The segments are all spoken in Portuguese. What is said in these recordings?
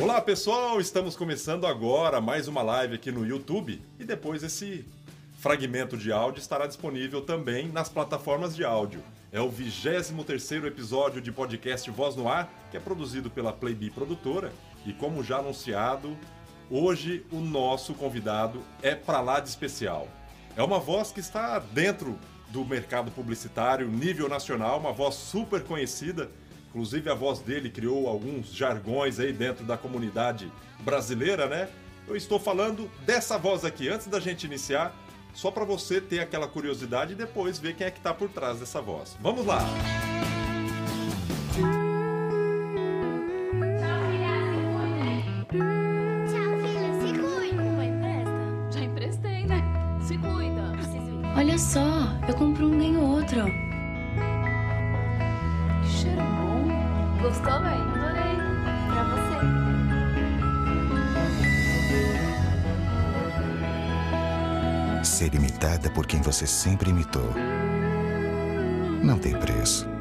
Olá pessoal, estamos começando agora mais uma live aqui no YouTube e depois esse fragmento de áudio estará disponível também nas plataformas de áudio. É o 23 episódio de podcast Voz no Ar, que é produzido pela Playbee Produtora. E como já anunciado, hoje o nosso convidado é para lá de especial. É uma voz que está dentro do mercado publicitário, nível nacional, uma voz super conhecida. Inclusive a voz dele criou alguns jargões aí dentro da comunidade brasileira, né? Eu estou falando dessa voz aqui. Antes da gente iniciar, só para você ter aquela curiosidade e depois ver quem é que está por trás dessa voz. Vamos lá! Tchau, Gostou, mãe? Adorei. Pra você. Ser imitada por quem você sempre imitou. Não tem preço.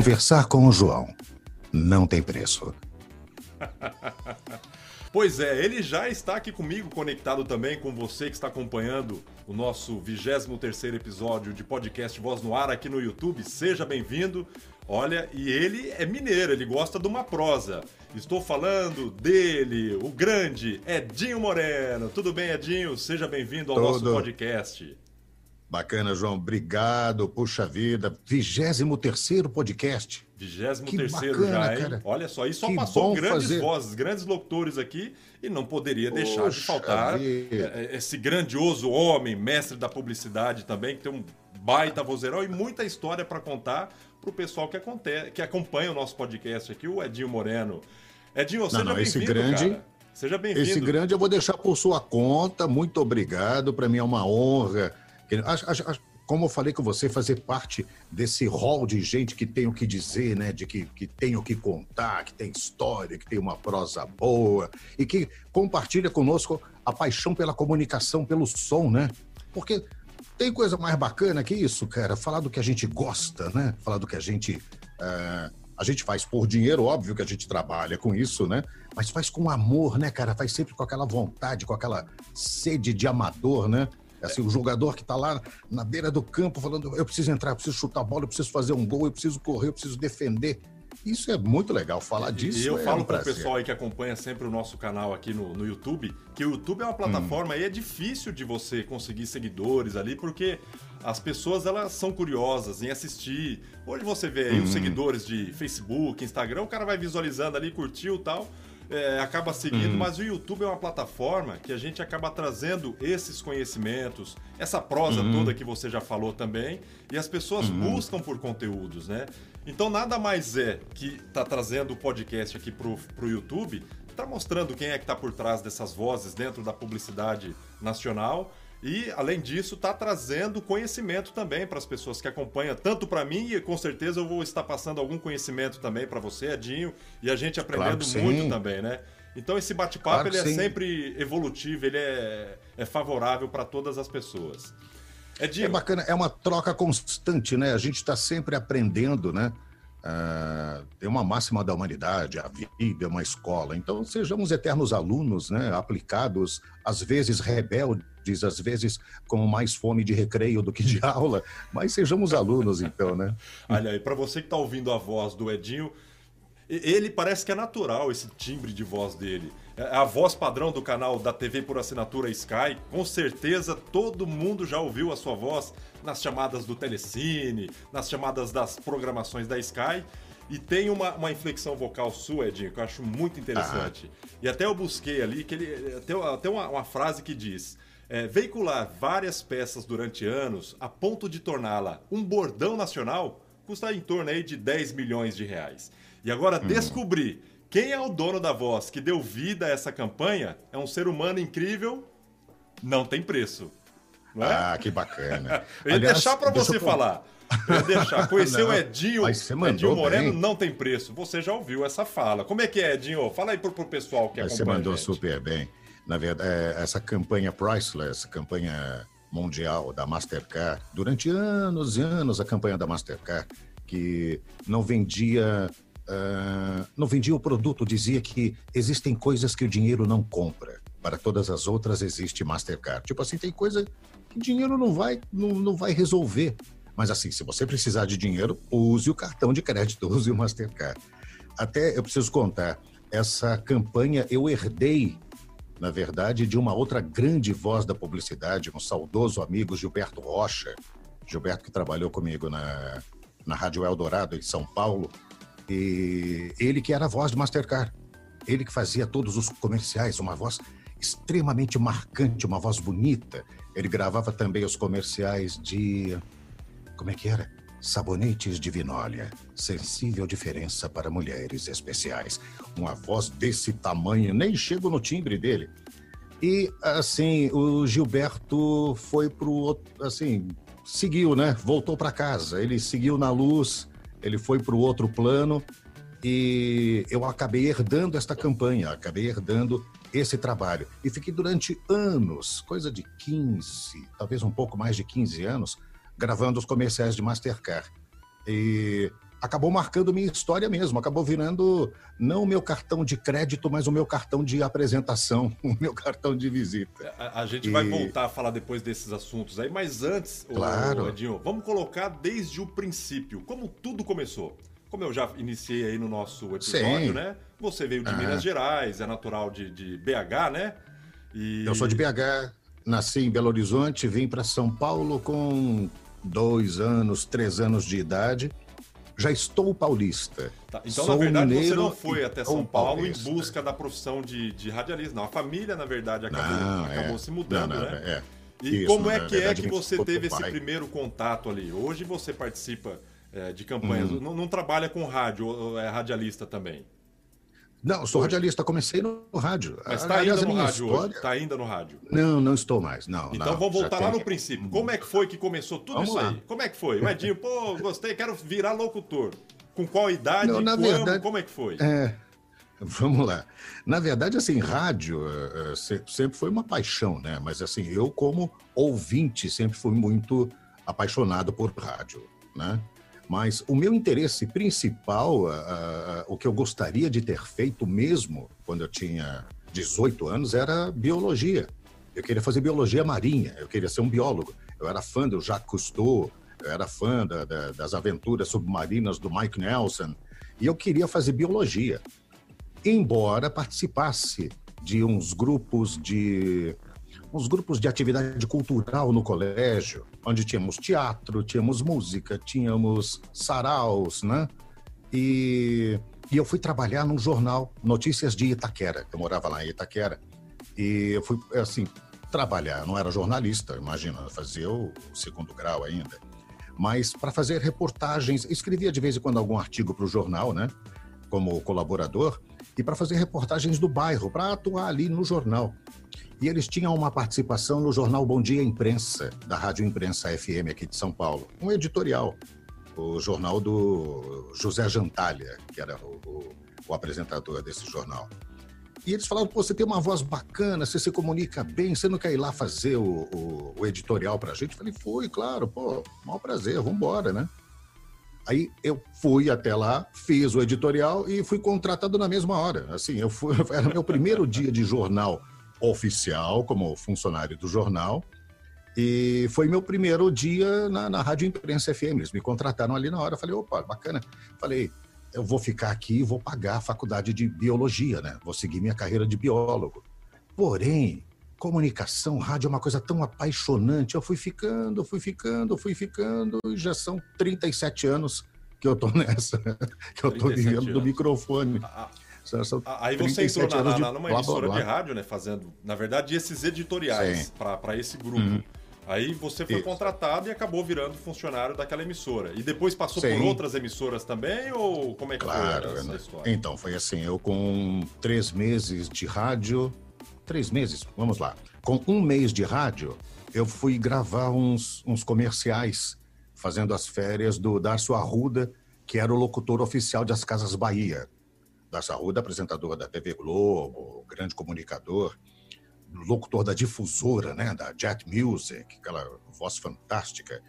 Conversar com o João. Não tem preço. Pois é, ele já está aqui comigo, conectado também com você que está acompanhando o nosso 23 episódio de podcast Voz no Ar aqui no YouTube. Seja bem-vindo. Olha, e ele é mineiro, ele gosta de uma prosa. Estou falando dele, o grande Edinho Moreno. Tudo bem, Edinho? Seja bem-vindo ao nosso podcast. Bacana, João. Obrigado. Puxa vida. 23 podcast. 23 Que terceiro já, bacana, hein? cara. Olha só, e só Que passou grandes fazer. vozes, grandes locutores aqui, e não poderia deixar de Poxa faltar vida. eh, esse grandioso homem, mestre da publicidade também, que tem um baita vozeirão e muita história para contar pro pessoal que, aconte- que acompanha o nosso podcast aqui, o Edinho Moreno. Edinho, seja não, esse bem-vindo, grande- cara. Seja bem-vindo. Esse grande eu vou deixar por sua conta. Muito obrigado. Para mim é uma honra. Como eu falei com você, fazer parte desse hall de gente que tem o que dizer, né? De que, que tem o que contar, que tem história, que tem uma prosa boa e que compartilha conosco a paixão pela comunicação, pelo som, né? Porque tem coisa mais bacana que isso, cara. Falar do que a gente gosta, né? Falar do que a gente. eh, a gente faz por dinheiro, óbvio que a gente trabalha com isso, né? Mas faz com amor, né, cara? Faz sempre com aquela vontade, com aquela sede de amador, né? Assim, o jogador que tá lá na beira do campo falando: eu preciso entrar, eu preciso chutar a bola, eu preciso fazer um gol, eu preciso correr, eu preciso defender. Isso é muito legal. Falar disso E eu é falo um para o pessoal aí que acompanha sempre o nosso canal aqui no, no YouTube, que o YouTube é uma plataforma e é difícil de você conseguir seguidores ali, porque as pessoas elas são curiosas em assistir. Hoje você vê aí os seguidores de Facebook, Instagram, o cara vai visualizando ali, curtiu e tal. É, acaba seguindo, mas o YouTube é uma plataforma que a gente acaba trazendo esses conhecimentos, essa prosa toda que você já falou também, e as pessoas buscam por conteúdos, né? Então nada mais é que tá trazendo o podcast aqui pro, pro YouTube, tá mostrando quem é que tá por trás dessas vozes dentro da publicidade nacional. E, além disso, tá trazendo conhecimento também para as pessoas que acompanham, tanto para mim e com certeza eu vou estar passando algum conhecimento também para você, Edinho, e a gente aprendendo sim. muito também, né? Então esse bate-papo Claro ele é sim. sempre evolutivo, ele é, é favorável para todas as pessoas. Edinho, É bacana, é uma troca constante, né? A gente está sempre aprendendo, né? Ah, tem uma máxima da humanidade, a vida é uma escola. Então, sejamos eternos alunos, né? Aplicados, às vezes rebeldes, às vezes com mais fome de recreio do que de aula, mas sejamos alunos, então, né? Olha aí, pra você que tá ouvindo a voz do Edinho, ele parece que é natural esse timbre de voz dele. É a voz padrão do canal da TV por assinatura Sky. Com certeza todo mundo já ouviu a sua voz nas chamadas do Telecine, nas chamadas das programações da Sky. E tem uma, uma inflexão vocal sua, Edinho, que eu acho muito interessante. E até eu busquei ali, que ele tem até uma, uma frase que diz: é, veicular várias peças durante anos a ponto de torná-la um bordão nacional custa em torno aí de 10 milhões de reais. E agora descobrir quem é o dono da voz que deu vida a essa campanha é um ser humano incrível, não tem preço. Não é? Ah, que bacana. Eu ia Aliás, deixar para você eu- falar. Eu ia deixar. Conhecer o Edinho, Edinho Moreno bem. não tem preço. Você já ouviu essa fala. Como é que é, Edinho? Fala aí pro, pro pessoal que Mas acompanha Você mandou super bem. Na verdade, é, essa campanha Priceless, campanha mundial da Mastercard, durante anos e anos a campanha da Mastercard, que não vendia, ah, não vendia o produto, dizia que existem coisas que o dinheiro não compra. Para todas as outras existe Mastercard. Tipo assim, tem coisa que dinheiro não vai, não, não vai resolver. Mas assim, se você precisar de dinheiro, use o cartão de crédito, use o Mastercard. Até eu preciso contar, essa campanha eu herdei, na verdade, de uma outra grande voz da publicidade, um saudoso amigo Gilberto Rocha. Gilberto que trabalhou comigo na, na Rádio Eldorado, em São Paulo. E ele que era a voz de Mastercard. Ele que fazia todos os comerciais, uma voz extremamente marcante, uma voz bonita. Ele gravava também os comerciais de. Como é que era? Sabonetes de Vinólia. Sensível diferença para mulheres especiais. Uma voz desse tamanho, nem chego no timbre dele. E, assim, o Gilberto foi pro. Assim, seguiu, né? Voltou para casa. Ele seguiu na luz, ele foi pro outro plano. E eu acabei herdando esta campanha, acabei herdando esse trabalho. E fiquei durante anos, coisa de 15, talvez um pouco mais de 15 anos, gravando os comerciais de Mastercard. E acabou marcando minha história mesmo, acabou virando não o meu cartão de crédito, mas o meu cartão de apresentação, o meu cartão de visita. A, a gente E- vai voltar a falar depois desses assuntos aí, mas antes, ô, Claro. Edinho, vamos colocar desde o princípio, como tudo começou. Como eu já iniciei aí no nosso episódio, Sim. né? Você veio de Ah. Minas Gerais, é natural de, de BH, né? E... Eu sou de BH, nasci em Belo Horizonte, vim para São Paulo com dois anos, três anos de idade. Já estou paulista. Tá, Então, Sou na verdade, você não foi até São Paulo paulista. em busca da profissão de, de radialista. Não, a família, na verdade, acabou, Não, acabou é. se mudando, Não, não, né? é. E Isso, como é que é verdade, que vim você teve esse pai. primeiro contato ali? Hoje você participa é, de campanhas, Uhum. não, não trabalha com rádio, é radialista também. Não, sou radialista, comecei no rádio. Mas está ainda no rádio história- hoje. Está ainda no rádio. Não, não estou mais, não. Então não, vamos voltar lá tem- no princípio. Como é que foi que começou tudo Vamos isso lá. aí? Como é que foi? O Edinho, pô, gostei, quero virar locutor. Com qual idade? Não, na Como? verdade- Como é que foi? É, vamos lá. Na verdade, assim, rádio se- sempre foi uma paixão, né? Mas assim, eu como ouvinte sempre fui muito apaixonado por rádio, né? Mas o meu interesse principal, o que eu gostaria de ter feito mesmo quando eu tinha 18 anos, era biologia. Eu queria fazer biologia marinha, eu queria ser um biólogo. Eu era fã do Jacques Cousteau, eu era fã da- da- das aventuras submarinas do Mike Nelson, e eu queria fazer biologia. Embora participasse de uns grupos de uns grupos de atividade cultural no colégio, onde tínhamos teatro, tínhamos música, tínhamos saraus, né? E, e eu fui trabalhar num jornal, Notícias de Itaquera. Eu morava lá em Itaquera. E eu fui, assim, trabalhar. Não era jornalista, imagina, fazia o segundo grau ainda. Mas para fazer reportagens, escrevia de vez em quando algum artigo para o jornal, né? Como colaborador, e para fazer reportagens do bairro, para atuar ali no jornal. E eles tinham uma participação no jornal Bom Dia Imprensa, da Rádio Imprensa FM aqui de São Paulo. Um editorial. O jornal do José Jantalha, que era o, o- o apresentador desse jornal. E eles falaram: Pô, você tem uma voz bacana, você se comunica bem, você não quer ir lá fazer o, o- o editorial pra gente? Eu falei: Foi, claro, pô, maior prazer, vamos embora, né? Aí eu fui até lá, fiz o editorial e fui contratado na mesma hora. Assim, eu fui, era meu primeiro dia de jornal oficial, como funcionário do jornal. E foi meu primeiro dia na, na Rádio Imprensa FM. Eles me contrataram ali na hora. Falei, opa, bacana. Falei, eu vou ficar aqui e vou pagar a faculdade de biologia, né? Vou seguir minha carreira de biólogo. Porém, comunicação, rádio é uma coisa tão apaixonante. Eu fui ficando, fui ficando, fui ficando, e já são 37 anos que eu tô nessa, que eu tô 37 vivendo do anos. microfone. São a- Aí você entrou 37 na, na, numa blá, blá, emissora blá. de rádio, né? Fazendo, na verdade, esses editoriais para esse grupo. Uhum. Aí você foi Isso. contratado e acabou virando funcionário daquela emissora. E depois passou Sim. por outras emissoras também? Ou como é que Claro. foi essa né? história? Então, foi assim, eu com três meses de rádio, três meses, vamos lá. Com um mês de rádio, eu fui gravar uns, uns comerciais fazendo as férias do Darcio Arruda, que era o locutor oficial das Casas Bahia. Darcio Arruda, apresentador da TV Globo, grande comunicador, locutor da difusora, né, da Jet Music, aquela voz fantástica.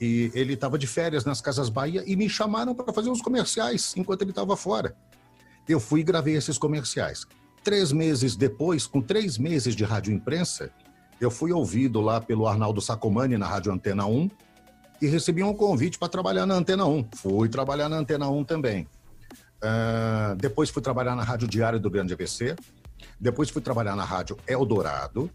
E ele estava de férias nas Casas Bahia e me chamaram para fazer uns comerciais enquanto ele estava fora. Eu fui e gravei esses comerciais. Três meses depois, com três meses de rádio imprensa, eu fui ouvido lá pelo Arnaldo Sacomani na Rádio Antena 1 e recebi um convite para trabalhar na Antena 1. Fui trabalhar na Antena 1 também. Uh, depois fui trabalhar na Rádio Diário do Grande ABC. Depois fui trabalhar na Rádio Eldorado.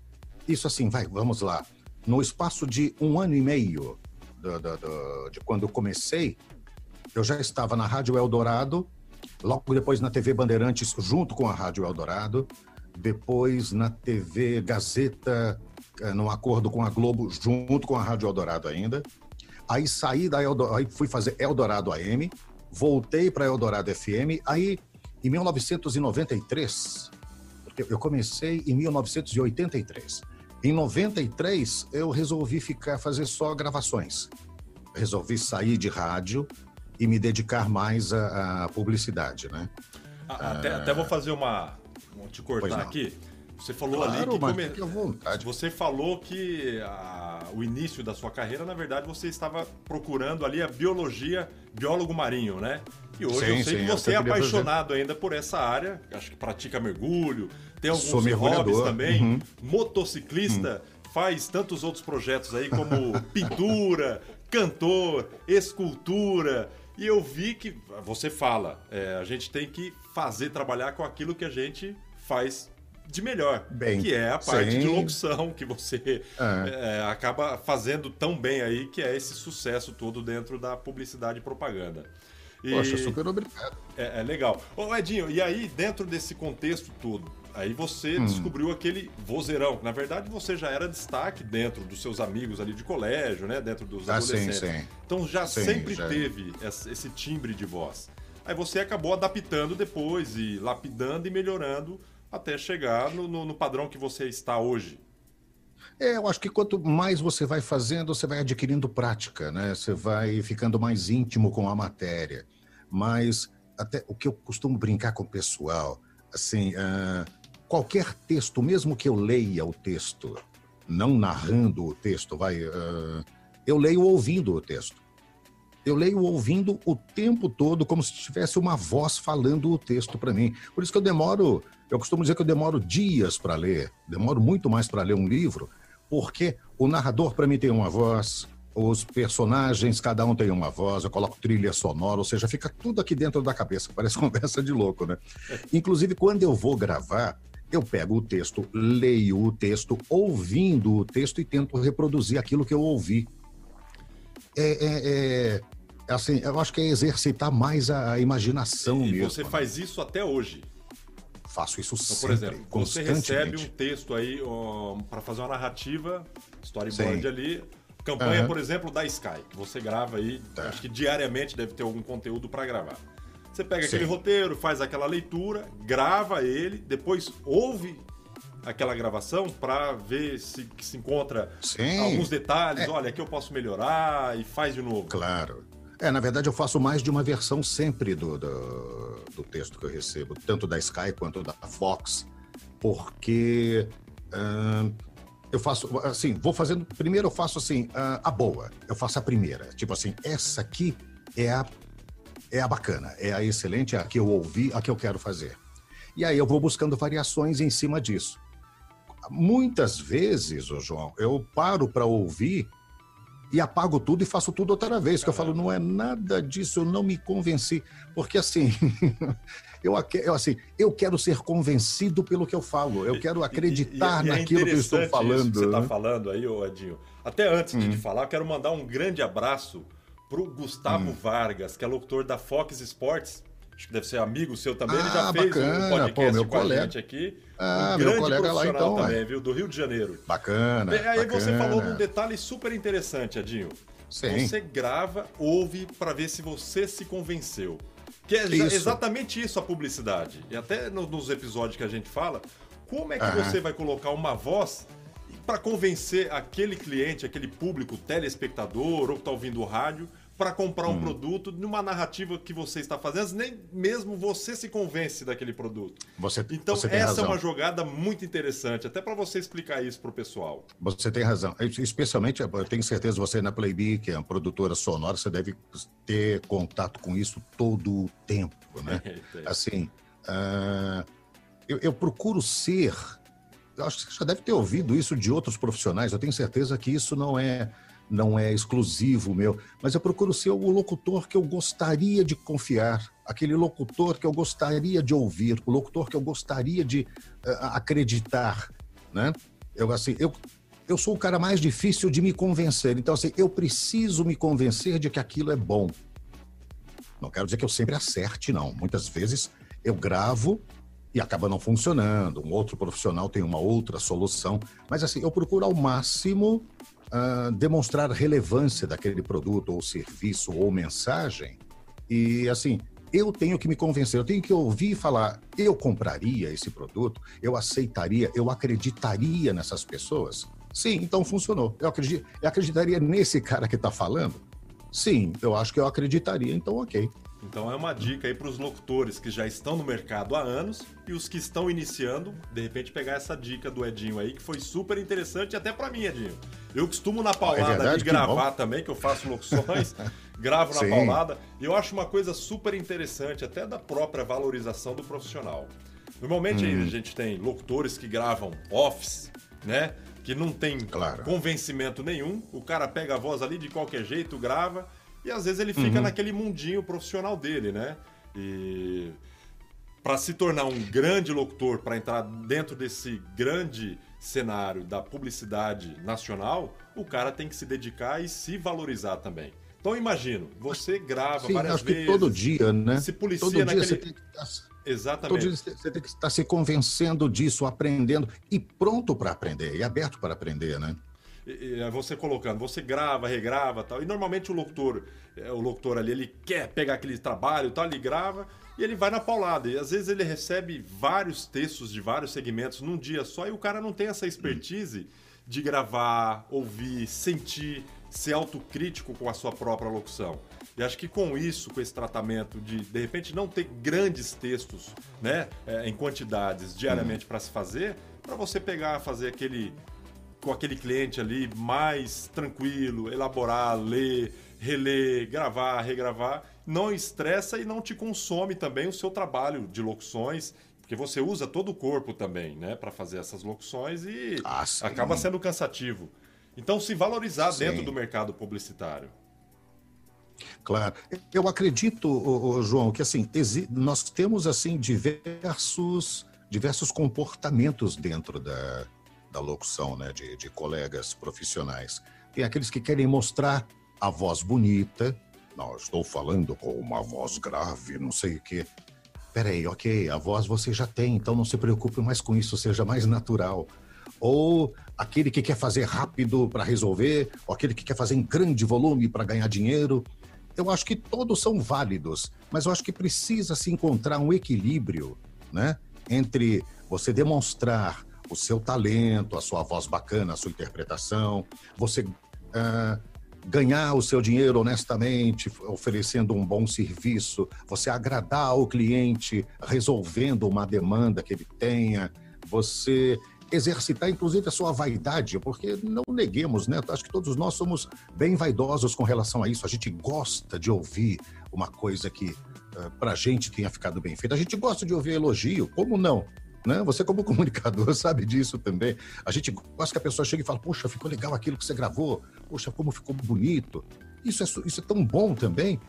Isso assim, vai, vamos lá. No espaço de um ano e meio do, do, do, de quando eu comecei, eu já estava na Rádio Eldorado, logo depois na TV Bandeirantes, junto com a Rádio Eldorado, depois na TV Gazeta, eh, num acordo com a Globo, junto com a Rádio Eldorado ainda. Aí saí da Eldorado, aí fui fazer Eldorado AM, voltei para Eldorado FM, aí em 1993, porque eu comecei em 1983. Em 93, eu resolvi ficar fazer só gravações. Resolvi sair de rádio e me dedicar mais à, à publicidade, né? Até, até, vou fazer uma. Vou te cortar aqui. Você falou claro, ali que, come... que vontade. Você falou que a... o início da sua carreira, na verdade, você estava procurando ali a biologia, biólogo marinho, né? E hoje sim, eu sei sim, que você é apaixonado ainda por essa área, acho que pratica mergulho, tem alguns hobbies também, uhum. motociclista, uhum. faz tantos outros projetos aí como pintura, cantor, escultura. E eu vi que você fala, é, a gente tem que fazer, trabalhar com aquilo que a gente faz de melhor, bem, que é a parte sim. de locução que você é. É, acaba fazendo tão bem aí, que é esse sucesso todo dentro da publicidade e propaganda. E... Poxa, super obrigado. É, é, legal. Ô Edinho, e aí dentro desse contexto todo, aí você hum. descobriu aquele vozeirão. Na verdade, você já era destaque dentro dos seus amigos ali de colégio, né? Dentro dos ah, adolescentes. Sim, sim. Então já sim, sempre já. teve esse timbre de voz. Aí você acabou adaptando depois e lapidando e melhorando até chegar no, no, no padrão que você está hoje. É, eu acho que quanto mais você vai fazendo, você vai adquirindo prática, né? Você vai ficando mais íntimo com a matéria. Mas até o que eu costumo brincar com o pessoal, assim, uh, qualquer texto, mesmo que eu leia o texto, não narrando o texto, vai, uh, eu leio ouvindo o texto. Eu leio ouvindo o tempo todo, como se tivesse uma voz falando o texto para mim. Por isso que eu demoro eu costumo dizer que eu demoro dias para ler, demoro muito mais para ler um livro, porque o narrador para mim tem uma voz, os personagens, cada um tem uma voz, eu coloco trilha sonora, ou seja, fica tudo aqui dentro da cabeça, parece conversa de louco, né? Inclusive, quando eu vou gravar, eu pego o texto, leio o texto, ouvindo o texto e tento reproduzir aquilo que eu ouvi. É, é, é assim, eu acho que é exercitar mais a imaginação e mesmo. você faz isso até hoje? Faço isso então, sempre, por exemplo, você recebe um texto aí para fazer uma narrativa, storyboard Sim. ali, campanha, uhum. por exemplo, da Sky, que você grava aí, tá. acho que diariamente deve ter algum conteúdo para gravar. Você pega Sim. aquele roteiro, faz aquela leitura, grava ele, depois ouve aquela gravação para ver se, se encontra Sim. alguns detalhes. É. Olha, aqui eu posso melhorar e faz de novo. Claro. É, na verdade, eu faço mais de uma versão sempre do, do, do texto que eu recebo, tanto da Sky quanto da Fox, porque uh, eu faço, assim, vou fazendo. Primeiro eu faço assim, uh, a boa, eu faço a primeira. Tipo assim, essa aqui é a, é a bacana, é a excelente, é a que eu ouvi, a que eu quero fazer. E aí eu vou buscando variações em cima disso. Muitas vezes, ô João, eu paro para ouvir e apago tudo e faço tudo outra vez. Que eu falo, não é nada disso, eu não me convenci. Porque assim, eu, eu, assim, eu quero ser convencido pelo que eu falo, eu quero acreditar e, e, e é naquilo que eu estou falando. você está falando aí, ô Edinho. Até antes hum. de falar, eu quero mandar um grande abraço para o Gustavo hum. Vargas, que é locutor da Fox Sports acho que deve ser amigo seu também, ah, ele já fez bacana, um podcast pô, meu com colega. a gente aqui. Ah, um meu colega lá então. também, é. viu? Do Rio de Janeiro. Bacana. E aí bacana. você falou de um detalhe super interessante, Adinho. Sim. Você grava, ouve para ver se você se convenceu. Que é isso. exatamente isso a publicidade. E até nos episódios que a gente fala, como é que você vai colocar uma voz para convencer aquele cliente, aquele público, telespectador ou que está ouvindo o rádio, para comprar um produto numa narrativa que você está fazendo, nem mesmo você se convence daquele produto. Você, Então, você essa razão. é uma jogada muito interessante, até para você explicar isso pro pessoal. Você tem razão. Especialmente, eu tenho certeza, você na Playbee, que é uma produtora sonora, você deve ter contato com isso todo o tempo, né? Eita. Assim, ah, eu, eu procuro ser. Eu acho que você já deve ter ouvido isso de outros profissionais. Eu tenho certeza que isso não é não é exclusivo meu, mas eu procuro ser o locutor que eu gostaria de confiar, aquele locutor que eu gostaria de ouvir, o locutor que eu gostaria de ah, acreditar, né? Eu assim, eu eu sou o cara mais difícil de me convencer. Então assim, eu preciso me convencer de que aquilo é bom. Não quero dizer que eu sempre acerte, não. Muitas vezes eu gravo e acaba não funcionando. Um outro profissional tem uma outra solução. Mas assim, eu procuro ao máximo ah, demonstrar relevância daquele produto ou serviço ou mensagem. E assim, eu tenho que me convencer, eu tenho que ouvir falar, eu compraria esse produto, eu aceitaria, eu acreditaria nessas pessoas. Sim, então funcionou. Eu, acredito, eu acreditaria nesse cara que está falando? Sim, eu acho que eu acreditaria, então ok. Então é uma dica aí para os locutores que já estão no mercado há anos e os que estão iniciando, de repente pegar essa dica do Edinho aí, que foi super interessante até para mim, Edinho. Eu costumo na paulada É verdade? ali Que gravar também, que eu faço locuções, gravo na Sim. paulada, e eu acho uma coisa super interessante, até da própria valorização do profissional. Normalmente Hum. a gente tem locutores que gravam office, né? Que não tem Claro. convencimento nenhum, o cara pega a voz ali de qualquer jeito, grava, e às vezes ele fica Uhum. naquele mundinho profissional dele, né? E para se tornar um grande locutor, para entrar dentro desse grande cenário da publicidade nacional, o cara tem que se dedicar e se valorizar também. Então imagino, você grava Sim, várias acho que vezes, todo dia, né? se policia Todo dia naquele... você tem que estar Todo Exatamente. dia você tem que estar se convencendo disso, aprendendo e pronto para aprender, e aberto para aprender, né? É você colocando, você grava, regrava tal. E normalmente o locutor, é, o locutor ali, ele quer pegar aquele trabalho e tal, ele grava e ele vai na paulada. E às vezes ele recebe vários textos de vários segmentos num dia só e o cara não tem essa expertise de gravar, ouvir, sentir, ser autocrítico com a sua própria locução. E acho que com isso, com esse tratamento de de repente não ter grandes textos, né, é, em quantidades diariamente para se fazer, para você pegar, fazer aquele com aquele cliente ali mais tranquilo, elaborar, ler, reler, gravar, regravar, não estressa e não te consome também o seu trabalho de locuções, porque você usa todo o corpo também, né, para fazer essas locuções e Ah, acaba sendo cansativo. Então se valorizar Sim. dentro do mercado publicitário. Claro. Eu acredito, João, que assim, nós temos assim diversos, diversos comportamentos dentro da, da locução, né, de, de colegas profissionais. Tem aqueles que querem mostrar a voz bonita. Não, estou falando com uma voz grave, não sei o quê. Peraí, ok, a voz você já tem, então não se preocupe mais com isso, seja mais natural. Ou aquele que quer fazer rápido para resolver, ou aquele que quer fazer em grande volume para ganhar dinheiro. Eu acho que todos são válidos, mas eu acho que precisa se encontrar um equilíbrio, né, entre você demonstrar o seu talento, a sua voz bacana, a sua interpretação, você ah, ganhar o seu dinheiro honestamente, oferecendo um bom serviço, você agradar o cliente, resolvendo uma demanda que ele tenha, você exercitar inclusive a sua vaidade, porque não neguemos, né? Acho que todos nós somos bem vaidosos com relação a isso. A gente gosta de ouvir uma coisa que uh, pra gente tenha ficado bem feita. A gente gosta de ouvir elogio, como não? Né? Você como comunicador sabe disso também. A gente gosta que a pessoa chegue e fale, poxa, ficou legal aquilo que você gravou, poxa, como ficou bonito. Isso é, isso é tão bom também.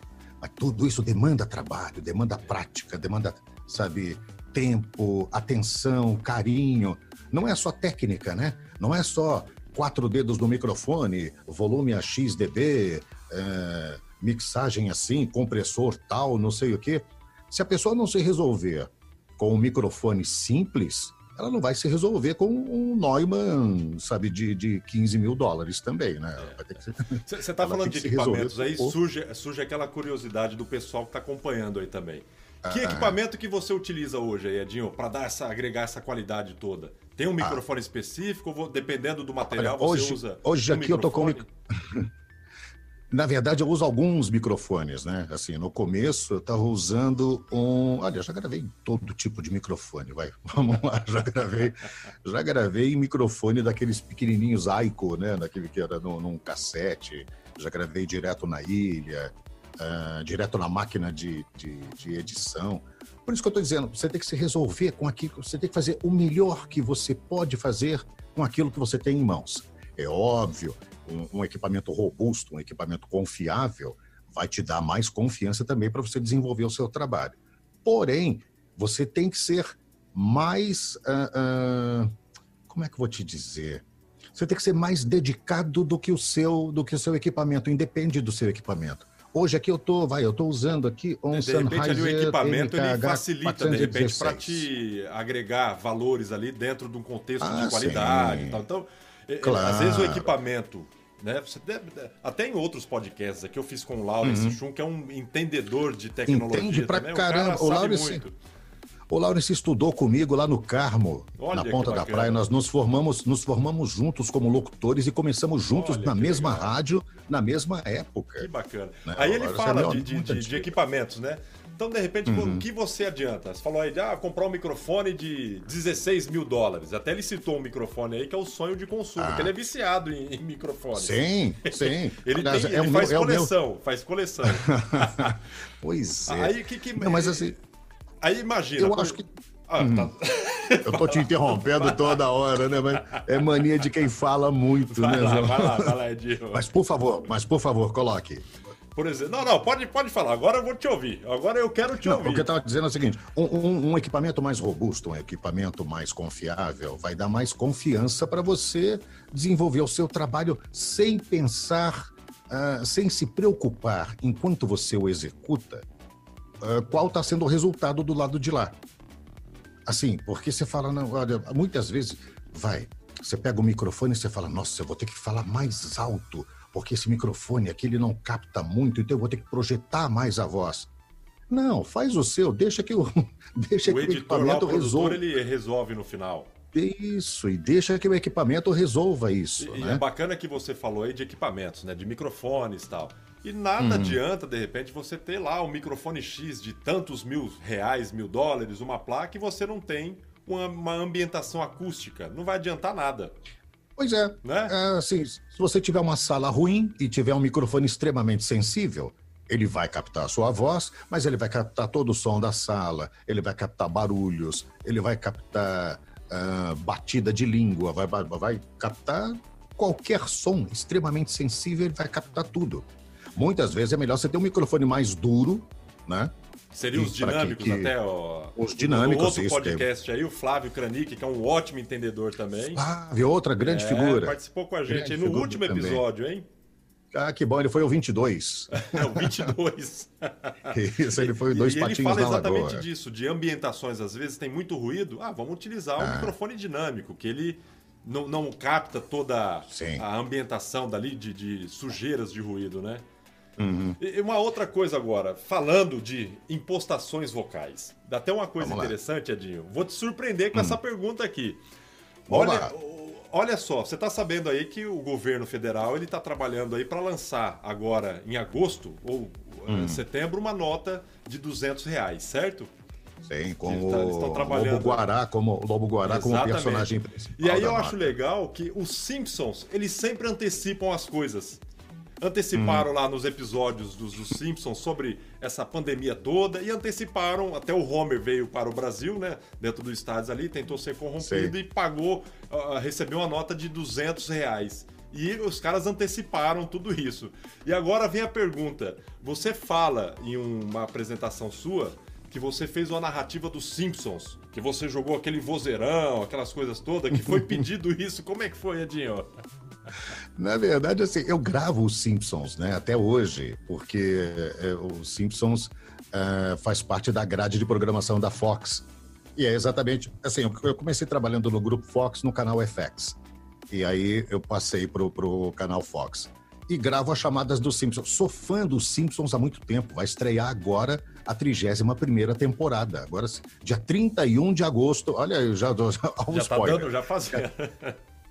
Mas tudo isso demanda trabalho, demanda prática, demanda, sabe, tempo, atenção, carinho. Não é só técnica, né? Não é só quatro dedos no microfone, volume a X dB, é, mixagem assim, compressor tal, não sei o quê. Se a pessoa não se resolver com um microfone simples, ela não vai se resolver com um Neumann, sabe, de, de 15 mil dólares também, né? Você está Ela falando de equipamentos aí, pouco. surge, surge aquela curiosidade do pessoal que está acompanhando aí também. Que Ah. equipamento que você utiliza hoje aí, Edinho, para dar essa, agregar essa qualidade toda? Tem um microfone específico, ou vo- dependendo do material, Olha, você hoje- usa. hoje um aqui eu tô com microfone? Na verdade, eu uso alguns microfones, né? Assim, no começo eu estava usando um. Olha, já gravei todo tipo de microfone, vai. Vamos lá, já gravei. Já gravei microfone daqueles pequenininhos Aiko, né? Daquele que era no- num cassete. Já gravei direto na ilha, ah, direto na máquina de, de, de edição. Por isso que eu estou dizendo, você tem que se resolver com aquilo, você tem que fazer o melhor que você pode fazer com aquilo que você tem em mãos. É óbvio, um, um equipamento robusto, um equipamento confiável, vai te dar mais confiança também para você desenvolver o seu trabalho. Porém, você tem que ser mais. ah, ah, como é que eu vou te dizer? Você tem que ser mais dedicado do que o seu, do que o seu equipamento, independe do seu equipamento. Hoje aqui eu tô, vai, eu tô usando aqui um de repente ali o equipamento ele MKH facilita de repente para 416. te agregar valores ali dentro de um contexto Ah, de qualidade sim. e tal. Então, é, é, Claro. às vezes o equipamento, né? Você deve, até em outros podcasts aqui eu fiz com o Laurence Schum, que é um entendedor de tecnologia. Uhum. Entende pra também. caramba. O, cara O muito. O Laurence estudou comigo lá no Carmo, Olha na que ponta da praia. Nós nos formamos, nos formamos juntos como locutores e começamos juntos Olha na que mesma legal. rádio, na mesma Que época. bacana. Né, Aí ele agora fala é de, de- de- equipamentos, né? Então, de repente, Uhum. o que você adianta? Você falou aí de ah, comprar um microfone de 16 mil dólares. Até ele citou um microfone aí que é o sonho de consumo, Ah. que ele é viciado em, em microfone. Sim, sim. Ele, Aliás, tem, é ele faz é o meu- coleção, faz coleção. Pois é. Aí que, que Não, mas assim, aí imagina. eu por- acho que Ah, tá- eu tô te interrompendo toda hora, né? Mas é mania de quem fala muito, Vai né? lá, vai lá, vai lá, Edinho. Mas por favor, mas por favor, coloque. Por exemplo, não, não, pode, pode falar. Agora eu vou te ouvir. Agora eu quero te Não, ouvir. o que eu estava dizendo é o seguinte: um, um- um equipamento mais robusto, um equipamento mais confiável, vai dar mais confiança para você desenvolver o seu trabalho sem pensar, ah, sem se preocupar enquanto você o executa, ah, qual está sendo o resultado do lado de lá. Assim, porque você fala, não, olha, muitas vezes, vai, você pega o microfone e você fala, nossa, eu vou ter que falar mais alto, porque esse microfone aqui ele não capta muito, então eu vou ter que projetar mais a voz. Não, faz o seu, deixa que o, deixa o que o editor lá, o equipamento produtor, resolva. ele resolve no final. Isso, e deixa que o equipamento resolva isso, E, e né? é bacana que você falou aí de equipamentos, né? De microfones e tal. E nada Uhum. adianta, de repente, você ter lá um microfone X de tantos mil reais, mil dólares, uma placa, e você não tem uma, uma ambientação acústica. Não vai adiantar nada, Pois é, né? É, assim, se você tiver uma sala ruim e tiver um microfone extremamente sensível, ele vai captar a sua voz, mas ele vai captar todo o som da sala, ele vai captar barulhos, ele vai captar ah, batida de língua, vai, vai, vai captar qualquer som extremamente sensível, ele vai captar tudo. Muitas vezes é melhor você ter um microfone mais duro, né? Seria os pra que- dinâmicos que- até, ó. Os dinâmicos, outro isso, podcast aí, o Flávio Kranick, que é um ótimo entendedor também. Flávio, outra grande É, figura. Participou com a gente aí no último também. episódio, hein? Ah, que bom, ele foi o 22. É o 22. Isso, ele foi dois e ele patinhos fala na exatamente lagoa. disso, de ambientações, às vezes tem muito ruído. Ah, vamos utilizar o Ah. microfone dinâmico, que ele não, não capta toda Sim. a ambientação dali de, de sujeiras de ruído, né? Uhum. Uma outra coisa agora, falando de impostações vocais. Dá até uma coisa Vamos lá. Interessante, Edinho. Vou te surpreender com essa pergunta aqui. Vamos Olha, lá. olha só, você está sabendo aí que o governo federal ele está trabalhando aí para lançar agora em agosto ou Hum. eh, setembro uma nota de 200 reais, certo? Sim, com Eles tá-. Lobo Guará como, o Lobo Guará como Exatamente. personagem principal. E aí eu nota. acho legal que os Simpsons, eles sempre antecipam as coisas. Anteciparam lá nos episódios dos, dos Simpsons sobre essa pandemia toda e anteciparam, até o Homer veio para o Brasil, né? Dentro do estádio ali, tentou ser corrompido e pagou, ah, recebeu uma nota de 200 reais. E os caras anteciparam tudo isso. E agora vem a pergunta: você fala em uma apresentação sua que você fez uma narrativa dos Simpsons, que você jogou aquele vozeirão, aquelas coisas todas, que foi pedido isso. Como é que foi, Edinho? Na verdade, assim, eu gravo os Simpsons, né, até hoje, porque é, os Simpsons é, faz parte da grade de programação da Fox. E é exatamente, assim, eu- comecei trabalhando no grupo Fox no canal FX. E aí eu passei pro, pro canal Fox. e gravo as chamadas dos Simpsons. Sou fã dos Simpsons há muito tempo. Vai estrear agora a 31 temporada. Agora, dia 31 de agosto. Olha, eu já dou já, um Já tá spoiler. dando, já fazendo.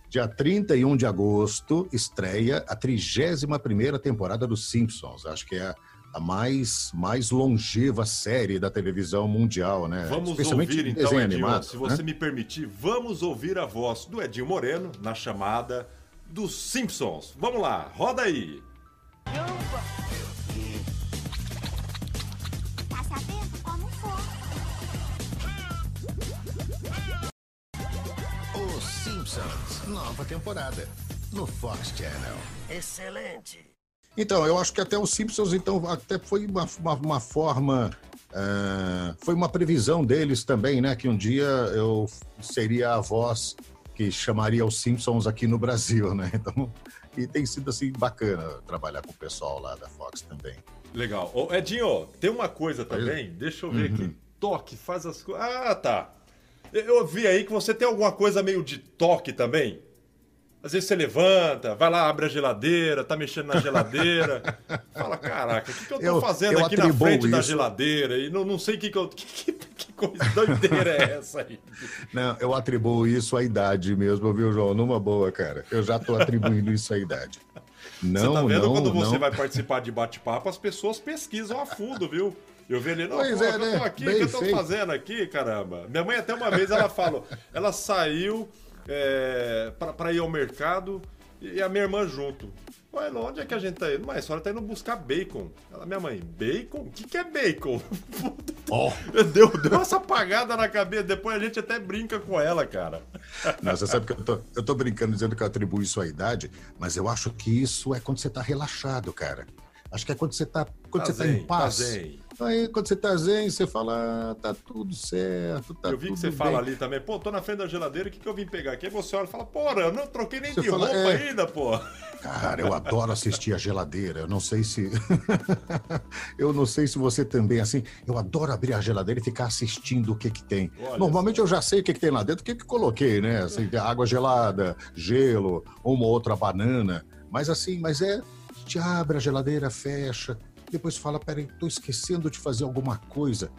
Dia 31 de agosto estreia a 31 temporada dos Simpsons. Acho que é a mais, mais longeva série da televisão mundial, né? Vamos Especialmente ouvir então, Edinho, animado, se você né? me permitir, vamos ouvir a voz do Edinho Moreno na chamada dos Simpsons. Vamos lá, roda aí. Tá Simpsons, nova temporada no Fox Channel. Excelente. Então, eu acho que até os Simpsons, então, até foi uma, uma, uma forma. ah, foi uma previsão deles também, né? Que um dia eu seria a voz que chamaria os Simpsons aqui no Brasil, né? Então, e tem sido assim bacana trabalhar com o pessoal lá da Fox também. Legal. Ô, Edinho, tem uma coisa também, deixa eu ver Uhum. aqui. Toque, faz as coisas. Ah, tá. Eu vi aí que você tem alguma coisa meio de toque também. Às vezes você levanta, vai lá, abre a geladeira, tá mexendo na geladeira. Fala, caraca, o que, que eu tô Eu- fazendo eu aqui na frente da isso. geladeira? E não, não sei o que, que eu. Que, que, coisa doideira é essa aí? Não, eu atribuo isso à idade mesmo, viu, João? Numa boa, cara. Eu já tô atribuindo isso à idade. Não, você tá vendo não, quando você não. vai participar de bate-papo, as pessoas pesquisam a fundo, viu? Eu vi ali, não, Pois pô, é, o que eu né? tô aqui, o que eu tô feito. fazendo aqui, caramba? Minha mãe até uma vez, ela falou, ela saiu é, pra, pra ir ao mercado e a minha irmã junto. Ué, onde é que a gente tá indo? Mas a senhora tá indo buscar bacon. Ela, minha mãe, bacon? O que, que é bacon? Ó, deu, deu essa apagada na cabeça. Depois a gente até brinca com ela, cara. Não, você sabe que eu tô, eu tô brincando dizendo que eu atribuo isso à idade, mas eu acho que isso é quando você tá relaxado, cara. Acho que é quando você tá, quando Tá você tá zen, em paz. tá zen. Aí, quando você tá zen, você fala, ah, tá tudo certo, tá eu vi que você fala bem. ali também, pô, tô na frente da geladeira, o que, que eu vim pegar aqui? Aí você olha e fala, porra, eu não troquei nem Você de fala, roupa é. ainda, pô. Cara, eu adoro assistir a geladeira. Eu não sei se. eu não sei se você também, assim. Eu adoro abrir a geladeira e ficar assistindo o que que tem. Olha Normalmente eu já sei o que que tem lá dentro, o que que coloquei, né? Assim, água gelada, gelo, uma ou outra banana. Mas assim, mas é. A gente abre a geladeira, fecha, depois fala: peraí, tô esquecendo de fazer alguma coisa.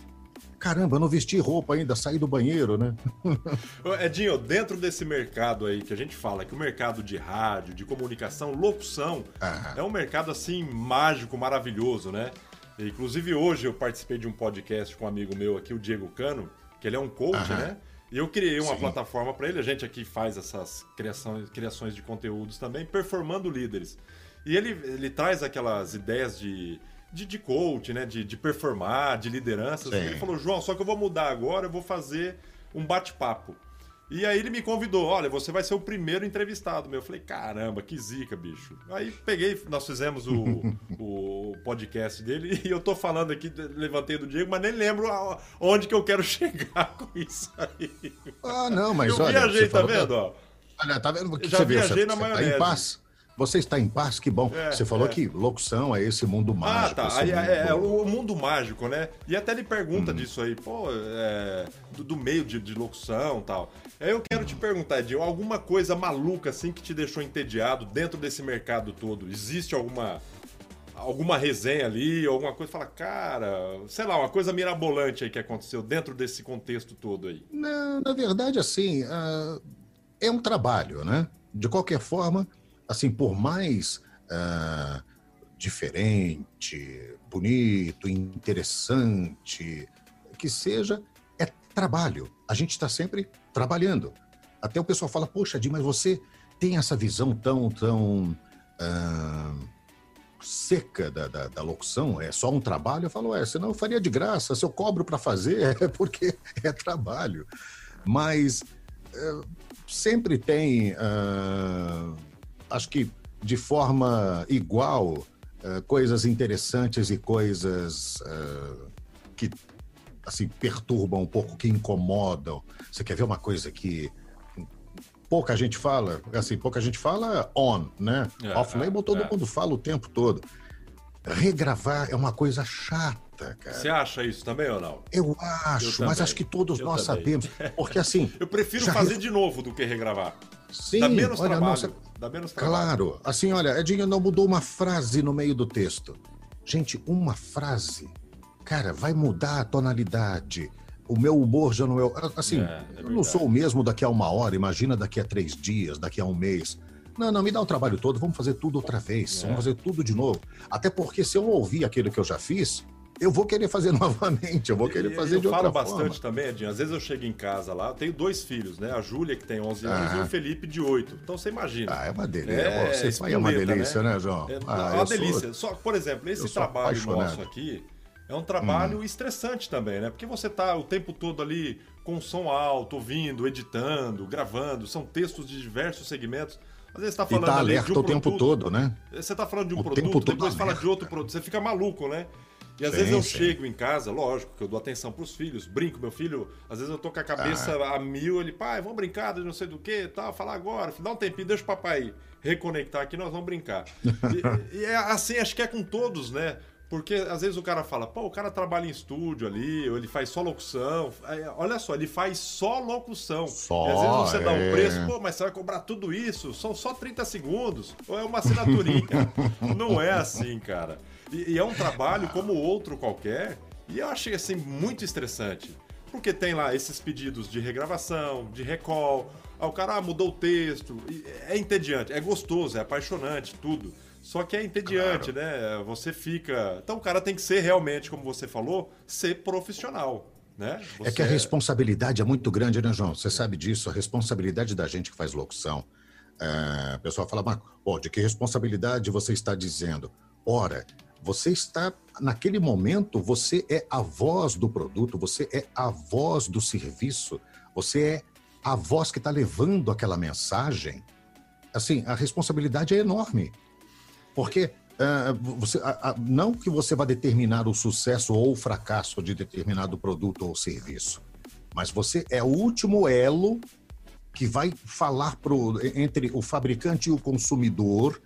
Caramba, não vesti roupa ainda, saí do banheiro, né? Edinho, dentro desse mercado aí que a gente fala, que o mercado de rádio, de comunicação, locução, Ah. é um mercado assim mágico, maravilhoso, né? Inclusive hoje eu participei de um podcast com um amigo meu aqui, o Diego Cano, que ele é um coach, Aham. né? E eu criei uma Sim. plataforma para ele, a gente aqui faz essas criações, criações de conteúdos também, performando líderes. E ele, ele traz aquelas ideias de, de, de coach, né? De, de performar, de liderança. Sim. Ele falou, João, só que eu vou mudar agora, eu vou fazer um bate-papo. E aí ele me convidou, olha, você vai ser o primeiro entrevistado meu. Eu falei, caramba, que zica, bicho. Aí peguei, nós fizemos o, o podcast dele e eu tô falando aqui, levantei do Diego, mas nem lembro onde que eu quero chegar com isso aí. Ah, não, mas eu olha. viajei, você tá vendo? Ó? Olha, tá vendo o que Já você viu? viajei Você, na você tá maionese. em paz? Você está em paz? Que bom. É, você falou é. que locução é esse mundo Ah, mágico. tá. esse Aí, mundo- é, é o mundo mágico, né? E até ele Hum. pergunta disso aí, pô, é, do, do meio de, de locução e tal. Aí eu quero te perguntar, Edil, alguma coisa maluca assim que te deixou entediado dentro desse mercado todo? Existe alguma alguma resenha ali, alguma coisa? Fala, cara, sei lá, uma coisa mirabolante aí que aconteceu dentro desse contexto todo aí. Na, na verdade, assim, ah, é um trabalho, né? De qualquer forma, assim, por mais ah, diferente, bonito, interessante que seja, é trabalho. A gente está sempre trabalhando. Até o pessoal fala, poxa, Di, mas você tem essa visão tão, tão ah, seca da, da, da locução, é só um trabalho? Eu falo, é, senão eu faria de graça. Se eu cobro para fazer, é porque é trabalho. Mas é, sempre tem, ah, acho que de forma igual, ah, coisas interessantes e coisas ah, que assim perturbam um pouco, que incomodam. Você quer ver uma coisa que pouca gente fala, assim, pouca gente fala on, né? É, Off-label todo é. mundo fala o tempo todo. Regravar é uma coisa chata, cara. Você acha isso também ou não? Eu acho, Eu mas acho que todos Eu nós também. sabemos. Porque assim. Eu prefiro fazer re- de novo do que regravar. Sim, Dá menos olha, trabalho. não, você, Dá menos trabalho. Claro. Assim, olha, Edinho não mudou uma frase no meio do texto. Gente, uma frase, cara, vai mudar a tonalidade. O meu humor já não é. Assim, É, é eu não sou o mesmo daqui a uma hora, imagina daqui a três dias, daqui a um mês. Não, não, me dá o trabalho todo, vamos fazer tudo outra vez, É. vamos fazer tudo de novo. Até porque se eu ouvir aquilo que eu já fiz, eu vou querer fazer novamente, eu vou querer E- fazer eu de outra falo forma. bastante também, Edinho. Às vezes eu chego em casa lá, eu tenho dois filhos, né? A Júlia, que tem 11 anos, e Aham. o Felipe, de 8. Então você imagina. Ah, é uma delícia. É, Você é uma delícia, né, João? É, Ah, é uma eu sou- delícia. Só, por exemplo, eu esse trabalho apaixonado. Hum. nosso aqui é um trabalho estressante também, né? Porque você tá o tempo todo ali com som alto, ouvindo, editando, gravando. São textos de diversos segmentos. Às vezes você tá E falando tá ali de alerta um o tempo produto, todo, né? Você tá falando de um O tempo produto, depois fala alerta. de outro produto. Você fica maluco, né? E às Sim, vezes eu sim. chego em casa, lógico, que eu dou atenção pros filhos, brinco, meu filho, às vezes eu tô com a cabeça Ah. a mil, ele, pai, vamos brincar de não sei do que, tal, falar agora, dá um tempinho, deixa o papai reconectar aqui, nós vamos brincar. E, e é assim, acho que é com todos, né? Porque às vezes o cara fala, pô, o cara trabalha em estúdio ali, ou ele faz só locução. Aí, Olha só, ele faz só locução. Só, e às vezes você dá um é. preço, pô, mas você vai cobrar tudo isso? São só 30 segundos? Ou é uma assinaturinha? Não é assim, cara. E, e é um trabalho como outro qualquer, e eu achei assim muito estressante. Porque tem lá esses pedidos de regravação, de recall. Ah, o cara ah, mudou o texto. e É entediante, é gostoso, é apaixonante, tudo. Só que é entediante, né? Você fica. Então o cara tem que ser realmente, como você falou, ser profissional. Né? É que a Você- responsabilidade é muito grande, né, João? Você sabe disso, a responsabilidade da gente que faz locução. É, o pessoal fala, mas de que responsabilidade você está dizendo? Ora, você está, naquele momento, você é a voz do produto, você é a voz do serviço, você é a voz que está levando aquela mensagem. Assim, a responsabilidade é enorme. Porque ah, você, ah, ah, não que você vá determinar o sucesso ou o fracasso de determinado produto ou serviço, mas você é o último elo que vai falar pro, entre o fabricante e o consumidor.